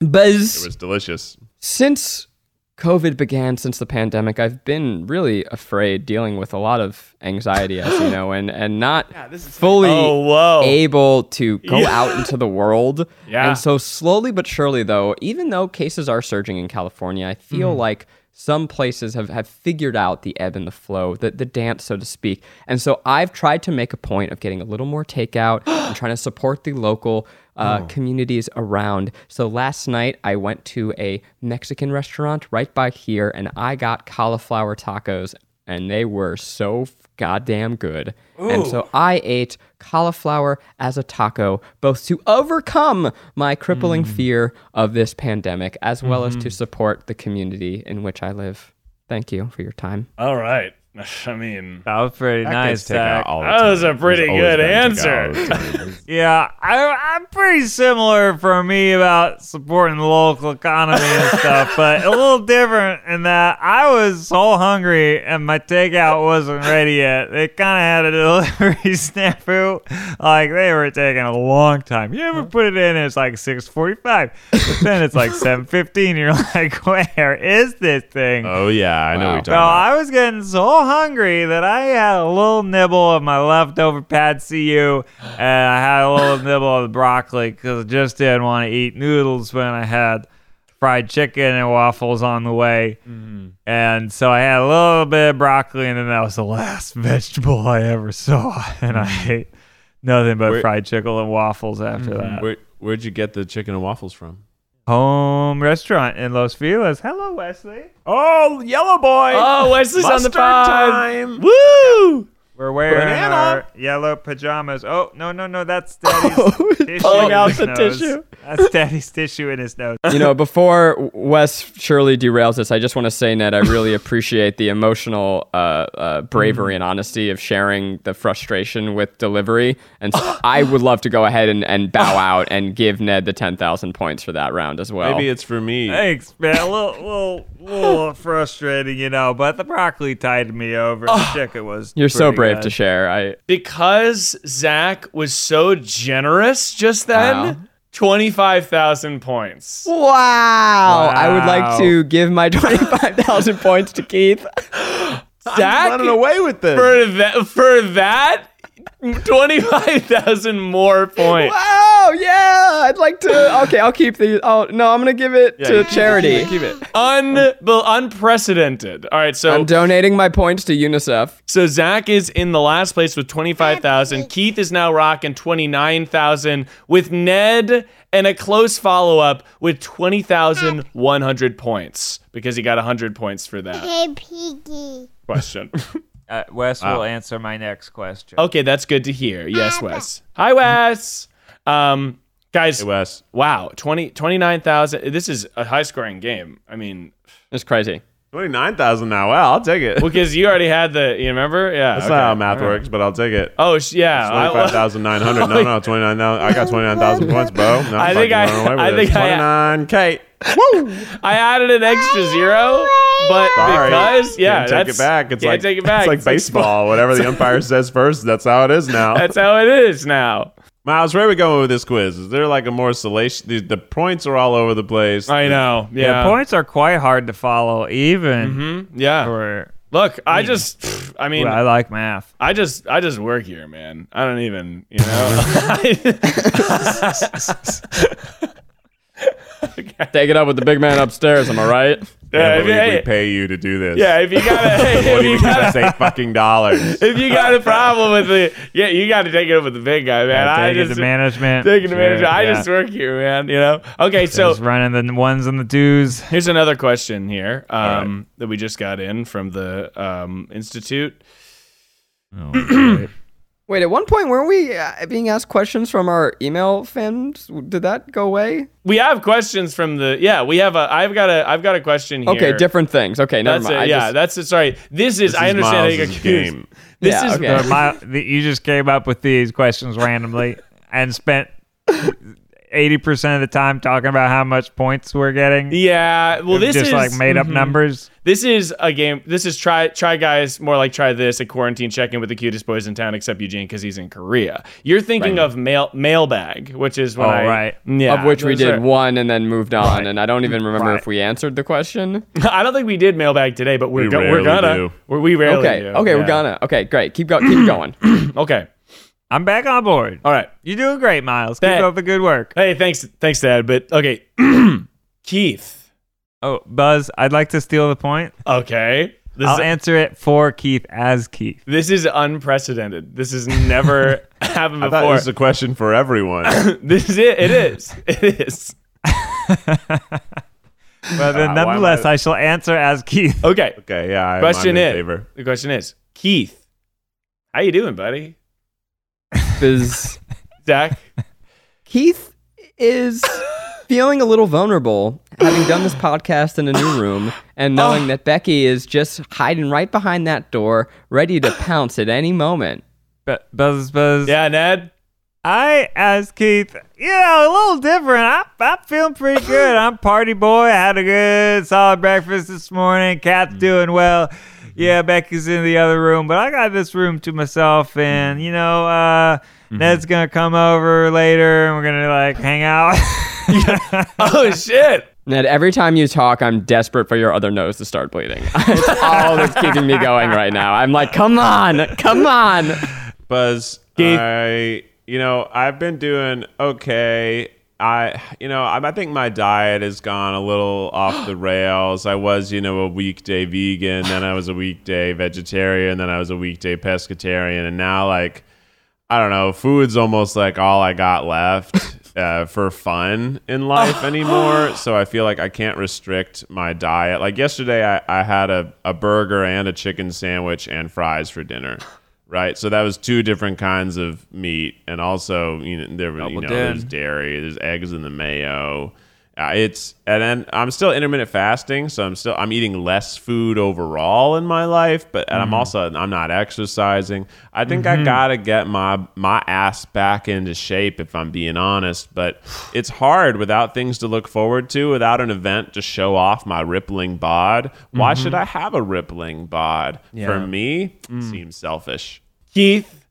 Buzz. It was delicious. Since COVID began, since the pandemic, I've been really afraid, dealing with a lot of anxiety, as you know, and and not [laughs] fully Oh, able to go Yeah. [laughs] out into the world. Yeah. And so slowly but surely, though, even though cases are surging in California, I feel Mm-hmm. like some places have, have figured out the ebb and the flow, the, the dance, so to speak. And so I've tried to make a point of getting a little more takeout [gasps] and trying to support the local uh, communities around. So last night I went to a Mexican restaurant right by here and I got cauliflower tacos and they were so f- goddamn good. And so I ate cauliflower as a taco, both to overcome my crippling fear of this pandemic, as well as to support the community in which I live. Thank you for your time. All right. [laughs] I mean, That was pretty That nice. guy's taken out Zach. all the That was a pretty [laughs] He's good answer. out all the time. Yeah, I, I'm pretty similar for me about supporting the local economy and stuff, but a little different in that I was so hungry and my takeout wasn't ready yet. They kind of had a delivery [laughs] snafu, like they were taking a long time. You ever put it in? And it's like 6:45, but then it's like 7:15. You're like, where is this thing? oh yeah, I know what you're talking So about. I was getting so hungry that I had a little nibble of my leftover pad see ew, and I had a little [laughs] nibble of the broccoli because I just didn't want to eat noodles when I had fried chicken and waffles on the way. Mm-hmm. And so I had a little bit of broccoli, and then that was the last [laughs] vegetable I ever saw, and I ate nothing but Where- fried chicken and waffles after that. Where, where'd you get the chicken and waffles from? Home restaurant in Los Feliz. Hello, Wesley. Oh, yellow boy. oh, Wesley's on the Mustard pod. time. Woo! We're wearing Banana. our yellow pajamas. Oh no no no! That's Daddy's [laughs] tissue Pulling out the nose. tissue. That's Daddy's tissue in his nose. you know, before Wes surely derails this, I just want to say, Ned, I really appreciate the emotional uh, uh, bravery and honesty of sharing the frustration with delivery. And so [gasps] I would love to go ahead and, and bow out and give Ned the 10,000 points for that round as well. Maybe it's for me. Thanks, man. A little little little frustrating, you know, but the broccoli tied me over. The chicken was. You're so pretty brave to share. I Because Zach was so generous just then, Wow. 25,000 points. Wow. I would like to give my [laughs] 25,000 points to Keith. Zach, I'm running away with this. for that, for that, 25,000 more points. Wow. Yeah. I'd like to. Okay. I'll keep the. Oh, no. I'm going to give it to charity. Keep it. Un- unprecedented. All right, so I'm donating my points to UNICEF. So Zach is in the last place with 25,000. Keith is now rocking 29,000 with Ned and a close follow up with 20,100 points because he got 100 points for that Hey, Piggy. question. [laughs] Uh, Wes will answer my next question. okay, that's good to hear. Yes, Wes. Hi, Wes. Um, guys, Hey, Wes. wow, 20, 29,000. This is a high scoring game. I mean, It's crazy. 29,000 now. Well, I'll take it. Well, because you already had the, you remember? Yeah. That's okay. not how math works, but I'll take it. Oh, sh- yeah. I- 25,900. [laughs] No, no, 29,000. I got 29,000 points, bro. No, I think fucking I- running away I this. think I- 29K. I added an extra zero, but Sorry. because yeah, Can't take that's it back. It's can't like take it back. It's like baseball. Whatever the [laughs] umpire says first, that's how it is now. That's how it is now. Miles, where are we going with this quiz? Is there like a more salacious? The, the points are all over the place. I know. Yeah, Yeah. points are quite hard to follow, even Mhm. Yeah. for. Look, I just, pff, I mean, I like math. I just, I just work here, man. I don't even, you know. [laughs] [laughs] [laughs] Take it up with the big man upstairs. Am I right? I [laughs] yeah, can't if, believe we pay you to do this. yeah, if you got a, [laughs] What if do you you give got us eight fucking dollars? if you got a problem with it, yeah, you got to take it up with the big guy, man. I Take it just to management. taking the management. manager. I just work here, man. You know. Okay, so Just running the ones and the twos. Here's another question here um, that we just got in from the um, institute. [clears throat] Wait, at one point weren't we uh, being asked questions from our email fans? Did that go away? We have questions from the yeah. We have a. I've got a. I've got a question here. Okay, different things. Okay, never That's mind. it. Yeah, just- that's it. Sorry. This is. This I is understand how you Miles's game. This Yeah, is. okay. My, [laughs] the, you just came up with these questions randomly and spent 80% of the time talking about how much points we're getting. Yeah. Well, this just is like made up mhm. numbers. This is a game. This is try try guys more like try this a quarantine check in with the cutest boys in town except Eugene because he's in Korea. You're thinking of mail mailbag, which is when Oh, I right. yeah of which we did are- one and then moved on, Right. and I don't even remember Right. if we answered the question. [laughs] I don't think we did mailbag today, but we're We go- we're gonna do. We're, we rarely Okay, do. okay, Yeah. we're gonna. Okay, great. Keep go, keep [clears throat] going. Okay. I'm back on board. All right. You're doing great, Miles. Keep Hey. up the good work. Hey, thanks, thanks, Dad. But okay, [clears throat] Keith. Oh, Buzz, I'd like to steal the point. Okay. This I'll is, answer it for Keith as Keith. this is unprecedented. This has never [laughs] happened I thought before. this was a question for everyone. [laughs] this is it. It is. It is. [laughs] But then Uh, nonetheless, I- I shall answer as Keith. Okay. okay, yeah. I'm, Question is. The question is, Keith, how you doing, buddy? Is [laughs] Zach. Keith is feeling a little vulnerable, having done this podcast in a new room and oh. knowing that Becky is just hiding right behind that door, ready to [laughs] pounce at any moment. But buzz buzz. Yeah, Ned. I, as Keith, you know, a little different. I, I'm feeling pretty good. I'm party boy. I had a good solid breakfast this morning. Cat's mm. doing well. Yeah, Becky's in the other room, but I got this room to myself. And you know, uh, Ned's gonna come over later, and we're gonna like hang out. [laughs] Oh shit. Ned, every time you talk, I'm desperate for your other nose to start bleeding. [laughs] it's all that's keeping me going right now. I'm like, come on, come on. Buzz, Keith. I you know I've been doing okay. I you know I, I think my diet has gone a little off the [gasps] rails. I was you know a weekday vegan, then I was a weekday vegetarian, then I was a weekday pescatarian, and now like I don't know, food's almost like all I got left. [laughs] Uh, for fun in life [laughs] anymore, so I feel like I can't restrict my diet. Like yesterday, I, I had a, a burger and a chicken sandwich and fries for dinner [laughs] right? So that was two different kinds of meat, and also you know there were you know there's dairy, there's eggs in the mayo. Uh, it's and then I'm still intermittent fasting, so I'm still I'm eating less food overall in my life, but and I'm mm-hmm. also I'm not exercising. I think I mm-hmm. gotta get my my ass back into shape if I'm being honest, but it's hard without things to look forward to, without an event to show off my rippling bod. Why should mm-hmm. I have a rippling bod? For me, it mm. seems selfish. Keith.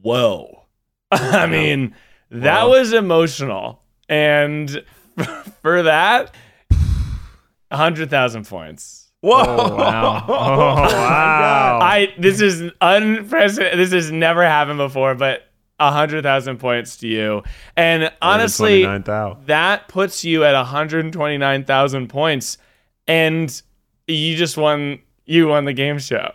Whoa. [laughs] I mean, that was emotional. And [laughs] for that, 100,000 points. Whoa! wow. Oh wow. [laughs] Oh, [laughs] I this is unprecedented. This has never happened before, but 100,000 points to you. And honestly, that puts you at 129,000 points and you just won you won the game show.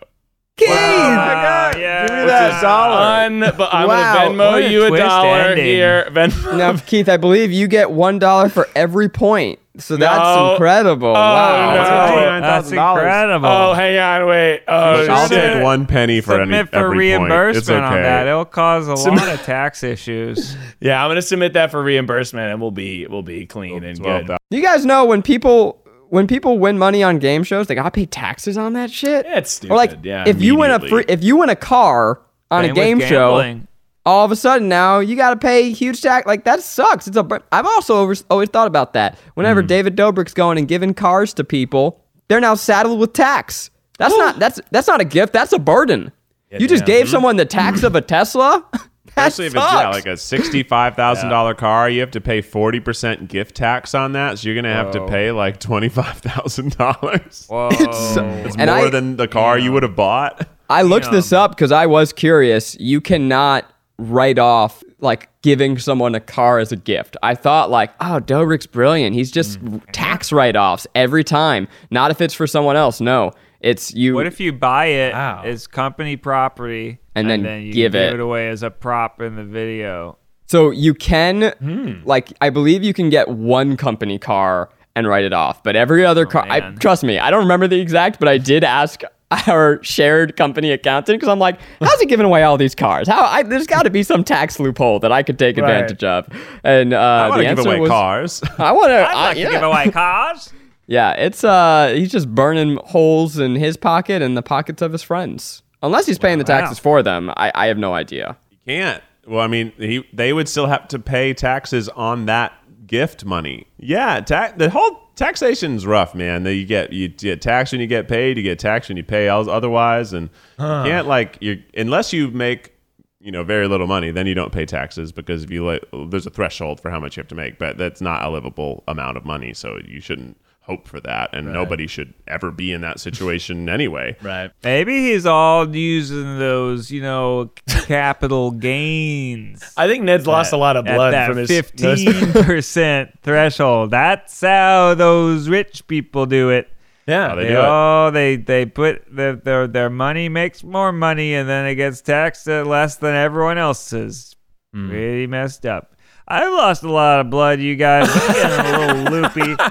Wow, oh yeah. Give me that dollar. Un- but I'm Wow, gonna Venmo a you a dollar ending. here. Venmo. Now, Keith, I believe you get one dollar for every point. So that's No. incredible. Oh, wow. no. That's incredible. Oh, hang on, wait. Oh, I'll shit. take one penny for any Submit for every point. It's reimbursement okay. on that. It'll cause a lot of tax issues. [laughs] Yeah, I'm gonna submit that for reimbursement, and we'll be we'll be clean and good. You guys know when people when people win money on game shows, they gotta pay taxes on that shit. Yeah, it's stupid. Or like, yeah, if you win a free, if you win a car on Same a game show, all of a sudden now you got to pay huge tax. Like that sucks. It's a. bur- I've also over, always thought about that. Hmm. Whenever David Dobrik's going and giving cars to people, they're now saddled with tax. That's not that's that's not a gift. That's a burden. you just damn. gave someone the tax of a Tesla. [clears throat] [laughs] that Especially if it's yeah, like a sixty-five thousand dollar car, you have to pay forty percent gift tax on that. So you're gonna have to pay like twenty-five thousand dollars. Whoa. It's And more I- than the car you would have bought. I looked this up because I was curious. You cannot write off like giving someone a car as a gift. I thought like, oh, Dobrik's brilliant. He's just Mm. tax write-offs every time. Not if it's for someone else. No, it's you. What if you buy it Wow. as company property And then you give it. it away as a prop in the video? So you can, Hmm. like, I believe you can get one company car and write it off, but every other car. I Oh, trust me, I don't remember the exact, but I did ask [laughs] our shared company accountant because I'm like, how's he giving away all these cars? How? I, there's got to be some tax loophole that I could take Right. advantage of. And uh, I want to give away was, cars. [laughs] I want [laughs] to. Like yeah. to give away cars. Yeah, it's uh, he's just burning holes in his pocket and the pockets of his friends. Unless he's paying the taxes for them, I, I have no idea. He can't. Well, I mean, he, they would still have to pay taxes on that gift money. Yeah, ta- the whole taxation's rough, man. That you get you get taxed when you get paid, you get taxed when you pay else otherwise, and you can't like you unless you make you know very little money, then you don't pay taxes because if you let, there's a threshold for how much you have to make, but that's not a livable amount of money, so you shouldn't hope for that, and nobody should ever be in that situation [laughs] anyway. Right. Maybe he's all using those, you know, capital gains. I think Ned's lost a lot of blood that from his fifteen percent [laughs] threshold. That's how those rich people do it. Yeah. How they They, do it. oh, they they put their, their their money makes more money, and then it gets taxed at less than everyone else's. Hmm. Pretty messed up. I've lost a lot of blood, you guys. I'm getting a little [laughs] loopy.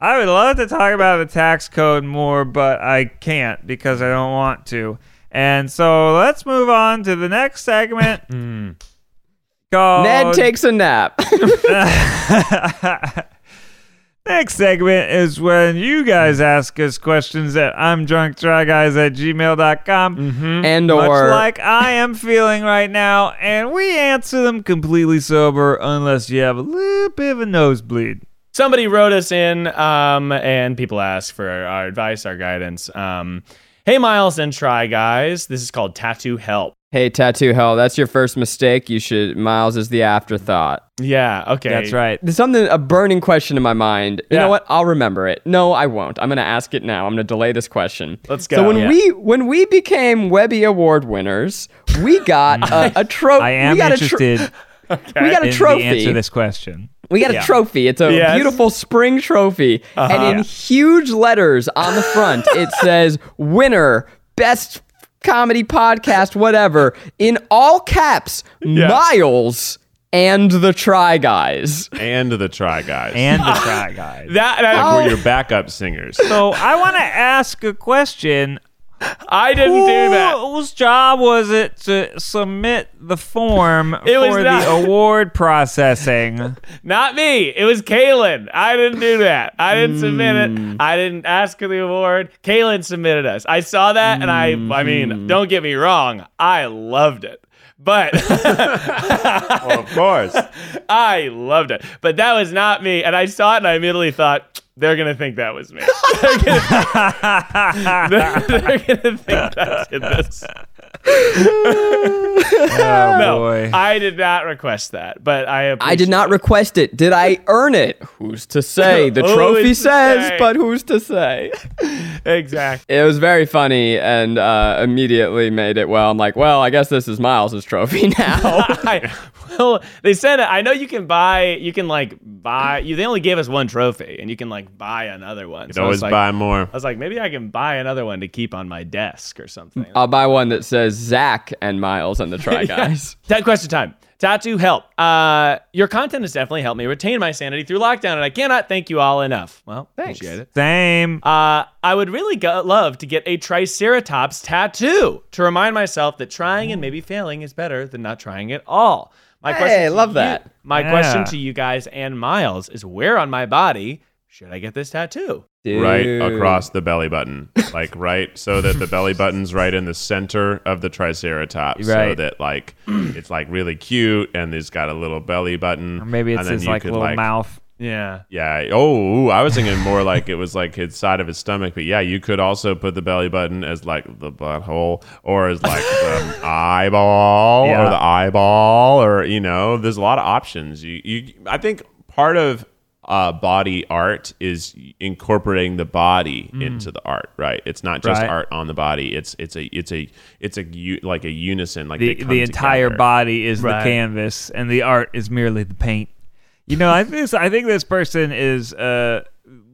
I would love to talk about the tax code more, but I can't because I don't want to. And so let's move on to the next segment. [laughs] Hmm. called Ned takes a nap. [laughs] [laughs] Next segment is when you guys ask us questions at I'm drunk try guys at gmail.com. and Much or like I am feeling right now, and we answer them completely sober unless you have a little bit of a nosebleed. Somebody wrote us in, um, and people ask for our, our advice, our guidance. Um, hey, Miles and Try Guys. This is called Tattoo Help. hey, tattoo hell, that's your first mistake. You should Miles is the afterthought. Yeah, okay. That's right. There's something a burning question in my mind. You Yeah. know what? I'll remember it. No, I won't. I'm gonna ask it now. I'm gonna delay this question. Let's go. So when Yeah. we when we became Webby Award winners, we got [laughs] a, a trophy. I am we got A tro- interested we got a in trophy. the answer to this question. We got Yeah. a trophy. It's a Yes. beautiful spring trophy. And in uh-huh. huge letters on the front, [laughs] it says winner, best comedy podcast, whatever. In all caps, Miles and the Try Guys. and the Try Guys. And the [laughs] try guys. that, that Oh. we're your backup singers. So I want to ask a question. [laughs] I didn't do that. Whose job was it to submit the form [laughs] It was for not- the [laughs] award processing? Not me. It was Kaylin. I didn't do that. I didn't submit it. Hmm. I didn't ask for the award. Kaylin submitted us. I saw that, and I, I mean, hmm. don't get me wrong, I loved it. But [laughs] well, of course. I loved it. But that was not me. And I saw it, and I immediately thought, they're gonna think that was me. [laughs] they're, gonna, they're, [laughs] they're gonna think did this. Oh No, boy. I did not request that, but I I did not it. request it. Did I earn it? Who's to say? [laughs] The trophy says, say? but who's to say? [laughs] exactly. It was very funny and uh, immediately made it well. I'm like, well, I guess this is Miles's trophy [laughs] now. I, [laughs] well, they said I know you can buy. You can like buy. You they only gave us one trophy, and you can like buy another one. You So I was always like, buy more. I was like, maybe I can buy another one to keep on my desk or something. I'll buy one that says Zach and Miles and the [laughs] Try Guys. That question time. Tattoo help. Uh, your content has definitely helped me retain my sanity through lockdown, and I cannot thank you all enough. Well, Thanks. appreciate it. Same. Uh, I would really go- love to get a Triceratops tattoo to remind myself that trying and maybe failing is better than not trying at all. My Hey, to love you- that. My Yeah. question to you guys and Miles is where on my body should I get this tattoo? right across the belly button, [laughs] like right, so that the belly button's right in the center of the triceratops, so that like it's like really cute, and it's got a little belly button. Or maybe it's his like could, little mouth. Yeah. Yeah. Oh, I was thinking more like it was like his side of his stomach, but yeah, you could also put the belly button as like the butthole, or as like [laughs] the eyeball, Yeah. or the eyeball, or you know, there's a lot of options. You, you, I think part of uh, body art is incorporating the body into the art, right? It's not just Mm. Right. art on the body. It's it's a it's a it's a like a unison, like The the entire together. body is Right. the canvas, and the art is merely the paint. You know, I think this, I think this person is uh,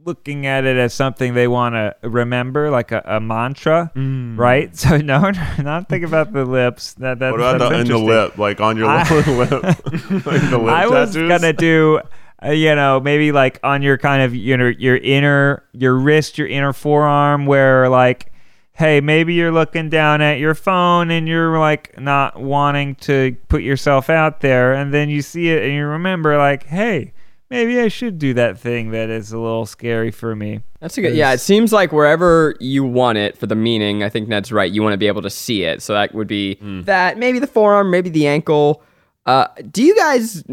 looking at it as something they want to remember, like a, a mantra, Mm. right? [laughs] So no, not think about the lips. That, that What about that's the, in the lip, like on your I- lower [laughs] lip, [laughs] like the lip I was tattoos? gonna do, uh, you know, maybe like on your kind of you know your inner your wrist, your inner forearm, where like, hey, maybe you're looking down at your phone and you're like not wanting to put yourself out there, and then you see it and you remember like, hey, maybe I should do that thing that is a little scary for me. That's a good. Yeah, it seems like wherever you want it for the meaning, I think Ned's right. You want to be able to see it. So that would be that, maybe the forearm, maybe the ankle. Uh, do you guys?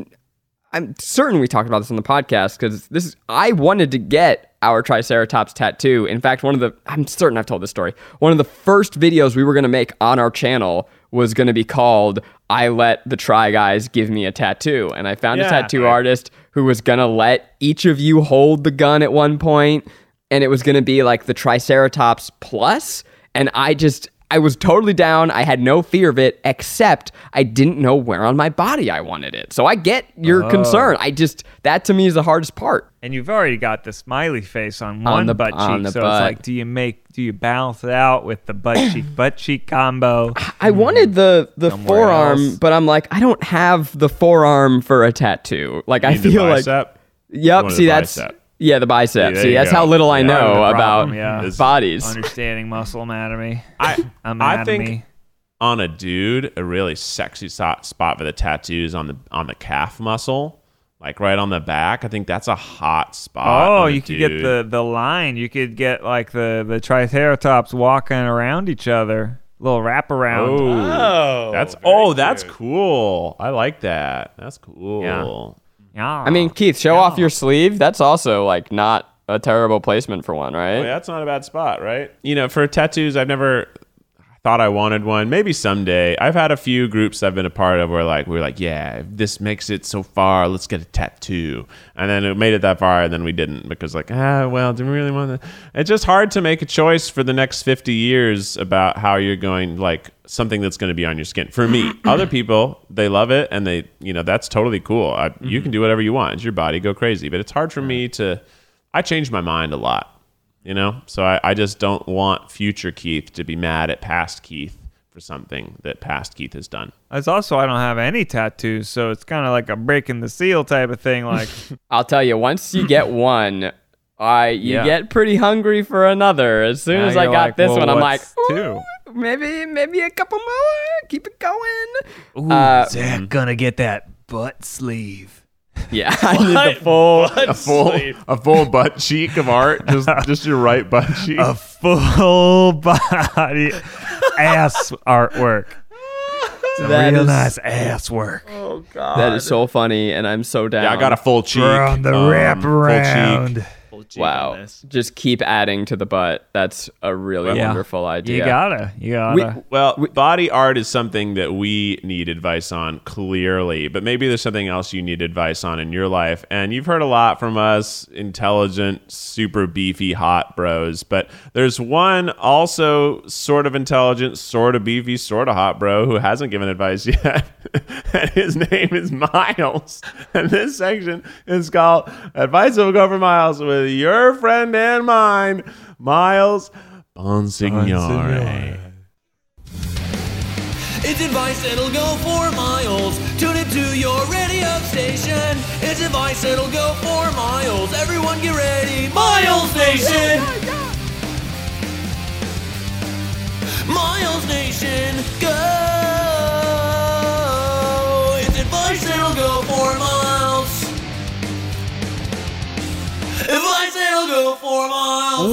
I'm certain we talked about this on the podcast because this is. I wanted to get our Triceratops tattoo. In fact, one of the. I'm certain I've told this story. One of the first videos we were going to make on our channel was going to be called "I Let the Try Guys Give Me a Tattoo," and I found a Yeah. tattoo artist who was gonna let each of you hold the gun at one point, and it was gonna be like the Triceratops plus. And I just, I was totally down. I had no fear of it, except I didn't know where on my body I wanted it. So I get your oh. concern. I just, that to me is the hardest part. And you've already got the smiley face on On one the- butt cheek, on the so butt. it's like, do you make, do you balance it out with the butt [clears throat] cheek, butt cheek combo? I wanted the the Somewhere forearm, else. but I'm like, I don't have the forearm for a tattoo. Like I feel like, bicep? yep. wanted See, that's bicep. yeah, the bicep. there See, that's go. how little I know Part of the about yeah. Bodies. Understanding muscle anatomy. I [laughs] I think on a dude, a really sexy spot for the tattoos on the on the calf muscle, like right on the back. I think that's a hot spot. Oh, you could get the the line. You could get like the the triceratops walking around each other. Little wraparound. Oh, oh That's very oh, that's cute. cool. I like that. That's cool. Yeah. yeah. I mean, Keith, show off your sleeve. That's also like not a terrible placement for one, right? Oh, yeah, that's not a bad spot, right? You know, for tattoos, I've never thought I wanted one. Maybe someday. I've had a few groups I've been a part of where like we're like, yeah, if this makes it so far, let's get a tattoo. And then it made it that far, and then we didn't because like, ah, well, do we really want to? It's just hard to make a choice for the next fifty years about how you're going like something that's going to be on your skin. For me, [clears throat] other people they love it and they, you know, that's totally cool. I, You can do whatever you want. It's your body, go crazy. But it's hard for me to. I change my mind a lot you know so I, I just don't want future keith to be mad at past keith for something that past keith has done It's also I don't have any tattoos, so it's kind of like a breaking the seal type of thing. Like, [laughs] I'll tell you, once you get [laughs] one, I you Yeah. get pretty hungry for another. As soon now as I got like, this well, one, I'm like, two? maybe maybe a couple more. Keep it going. Ooh, Uh, Zach gonna get that butt sleeve. [laughs] Yeah, I need the full. Butt full sleeve. a full butt cheek of art just [laughs] just your right butt cheek A full body ass artwork. [laughs] Some That real is- nice ass work. Oh god, That is so funny, and I'm so down. yeah i got a full cheek We're on the um, wrap full around. cheek. Full cheek wow. on this. Just keep adding to the butt. That's a really Yeah. wonderful idea. You gotta. You gotta. well body art is something that we need advice on clearly but maybe there's something else you need advice on in your life and you've heard a lot from us intelligent super beefy hot bros but there's one also sort of intelligent sort of beefy sort of hot bro who hasn't given advice [laughs] yet and his name is miles and this section is called advice that will go for miles with your friend and mine miles Bonsignore. It's advice that'll go for miles. Tune it to your radio station. It's advice that'll go for miles. Everyone get ready. Miles Nation! Oh miles Nation, go!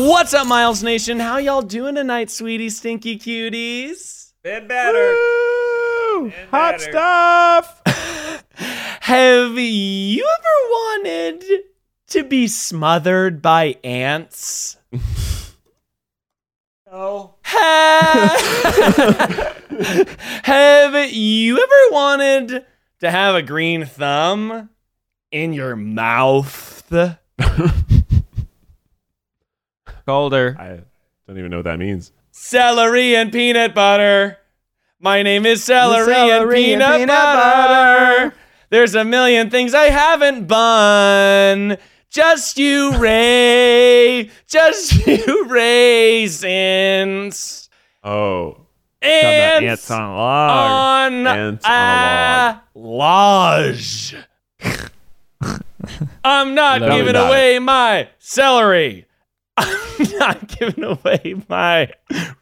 What's up, Miles Nation? How y'all doing tonight, sweetie stinky cuties? Been better. Hot stuff. [laughs] Have you ever wanted to be smothered by ants? No. Ha- [laughs] Have you ever wanted to have a green thumb in your mouth? [laughs] Colder. I don't even know what that means. Celery and peanut butter. My name is celery, and, Celery and peanut, peanut butter. butter. There's a million things I haven't bun. Just you, [laughs] Ray. Just you, raisins. Oh, Talking about Ants, ants on a log. on, Ants on a lodge. I'm not Tell giving about away my celery. I'm not giving away my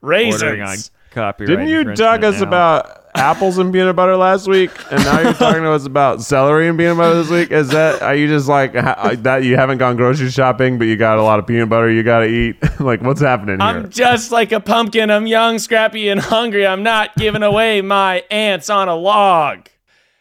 Bordering on raisins. copyright. didn't you talk us now. about apples and peanut butter last week, and now you're talking to us about celery and peanut butter this week? Is that are you just like uh, that? You haven't gone grocery shopping, but you got a lot of peanut butter you got to eat. [laughs] like, what's happening here? I'm just like a pumpkin. I'm young, scrappy, and hungry. I'm not giving away my ants on a log.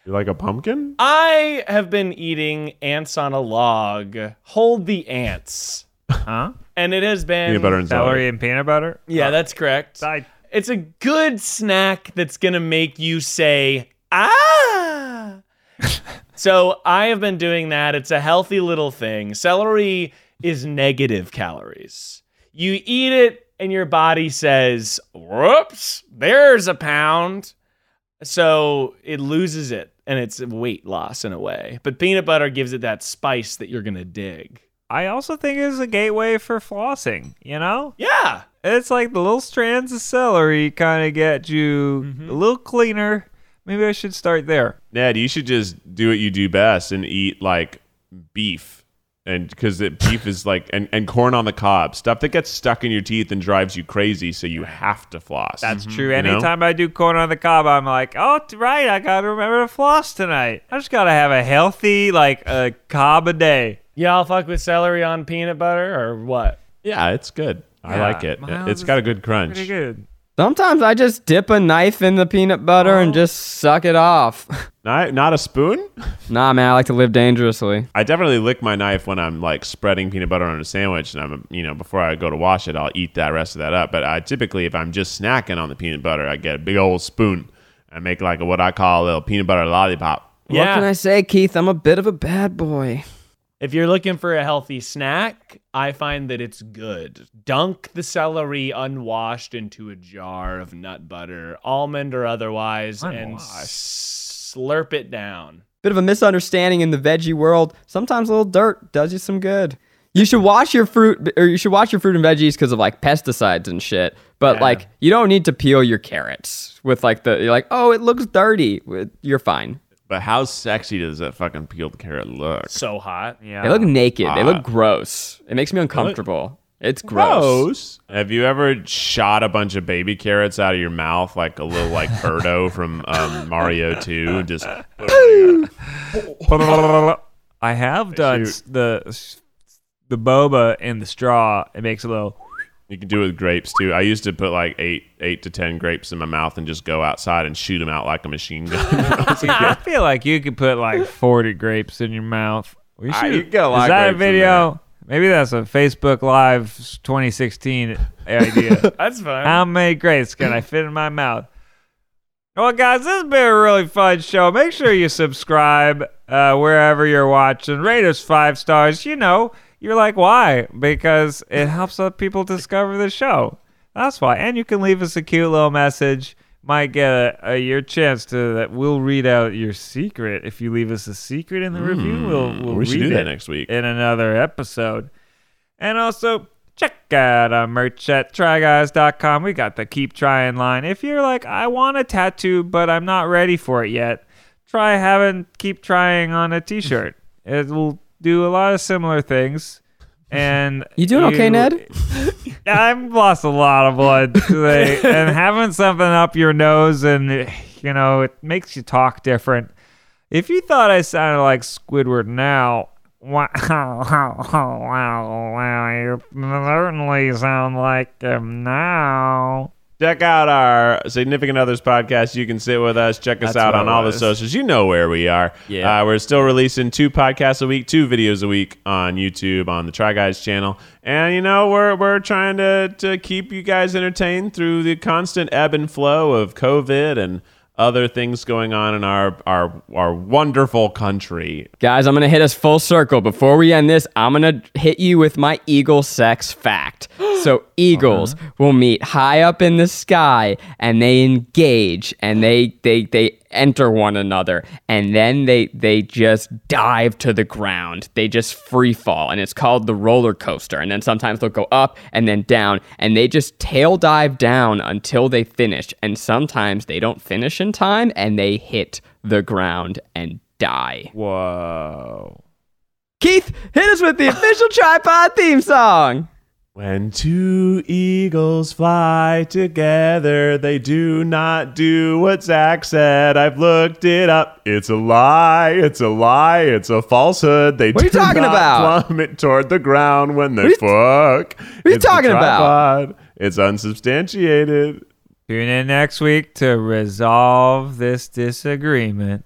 You're like a pumpkin. I have been eating ants on a log. Hold the ants. Huh? And it has been Peanut butter and Celery celery. and peanut butter? Yeah, that's correct. I, It's a good snack that's going to make you say, ah. [laughs] so I have been doing that. It's a healthy little thing. Celery is negative calories. You eat it, and your body says, whoops, there's a pound. So it loses it, and it's weight loss in a way. But peanut butter gives it that spice that you're going to dig. I also think it's a gateway for flossing, you know? Yeah. It's like the little strands of celery kind of get you mm-hmm. a little cleaner. Maybe I should start there. Ned, you should just do what you do best and eat like beef. And because beef is like, and, and corn on the cob, stuff that gets stuck in your teeth and drives you crazy, so you have to floss. That's mm-hmm. true. You know? Anytime I do corn on the cob, I'm like, oh, t- right, I gotta remember to floss tonight. I just gotta have a healthy, like, a cob a day. Y'all fuck with celery on peanut butter or what? yeah, it's good. I Yeah, like it. Miles It's is got a good crunch. Pretty good. Sometimes I just dip a knife in the peanut butter and oh. just suck it off. [laughs] Not, not a spoon? nah, man, I like to live dangerously. I definitely lick my knife when I'm like spreading peanut butter on a sandwich, and I'm, you know, before I go to wash it, I'll eat that rest of that up. But I typically, if I'm just snacking on the peanut butter, I get a big old spoon and make like a, what I call a little peanut butter lollipop. What Yeah. can I say, Keith? I'm a bit of a bad boy. If you're looking for a healthy snack, I find that it's good. Dunk the celery unwashed into a jar of nut butter, almond or otherwise, and slurp it down. Bit of a misunderstanding in the veggie world. Sometimes a little dirt does you some good. You should wash your fruit, or you should wash your fruit and veggies because of like pesticides and shit. But Yeah. like, you don't need to peel your carrots with like the. You're like, oh, it looks dirty. You're fine. But how sexy does that fucking peeled carrot look? So hot. Yeah. They look naked. They Ah. look gross. It makes me uncomfortable. It's gross. Gross. Have you ever shot a bunch of baby carrots out of your mouth like a little like [laughs] Birdo from um, Mario 2? Just [laughs] I have done Shoot. the the boba in the straw. It makes a little. You can do it with grapes too. I used to put like eight eight to ten grapes in my mouth and just go outside and shoot them out like a machine gun. [laughs] [laughs] I feel like you could put like 40 grapes in your mouth. We should. you get a lot Is that a grapes in video? Maybe that's a Facebook Live 2016 idea. [laughs] That's fine. How many grapes can I fit in my mouth? Well, guys, this has been a really fun show. Make sure you subscribe uh, wherever you're watching. Rate us five stars. You know, you're like, why? Because it helps other people discover the show. That's why. And you can leave us a cute little message. Might get a, a your chance to that. We'll read out your secret if you leave us a secret in the review. Hmm. We'll we'll we should read do that it next week. in another episode. And also, check out our merch at tryguys.com. We got the keep trying line. If you're like, I want a tattoo, but I'm not ready for it yet, try having keep trying on a t shirt. it will do a lot of similar things. And You doing okay, Ned? [laughs] I've lost a lot of blood today, [laughs] and having something up your nose and you know it makes you talk different. If you thought I sounded like Squidward now, wow, [laughs] wow, wow, wow, you certainly sound like him now. Check out our Significant Others podcast. You can sit with us. Check us That's out on all the socials. You know where we are. Yeah. Uh, we're still releasing two podcasts a week, two videos a week on YouTube on the Try Guys channel. And, you know, we're, we're trying to, to keep you guys entertained through the constant ebb and flow of COVID and other things going on in our, our, our wonderful country. Guys, I'm going to hit us full circle. Before we end this, I'm going to hit you with my eagle sex fact. [gasps] So, eagles will meet high up in the sky and they engage and they they they enter one another and then they they just dive to the ground. They just free fall and it's called the roller coaster. And then sometimes they'll go up and then down and they just tail dive down until they finish. And sometimes they don't finish in time and they hit the ground and die. Whoa. Keith, hit us with the official TryPod theme song. When two eagles fly together, they do not do what Zach said. I've looked it up. It's a lie. It's a lie. It's a falsehood. They What are you do talking not about? plummet toward the ground when they are you- fuck. What are you talking about? It's unsubstantiated. Tune in next week to resolve this disagreement.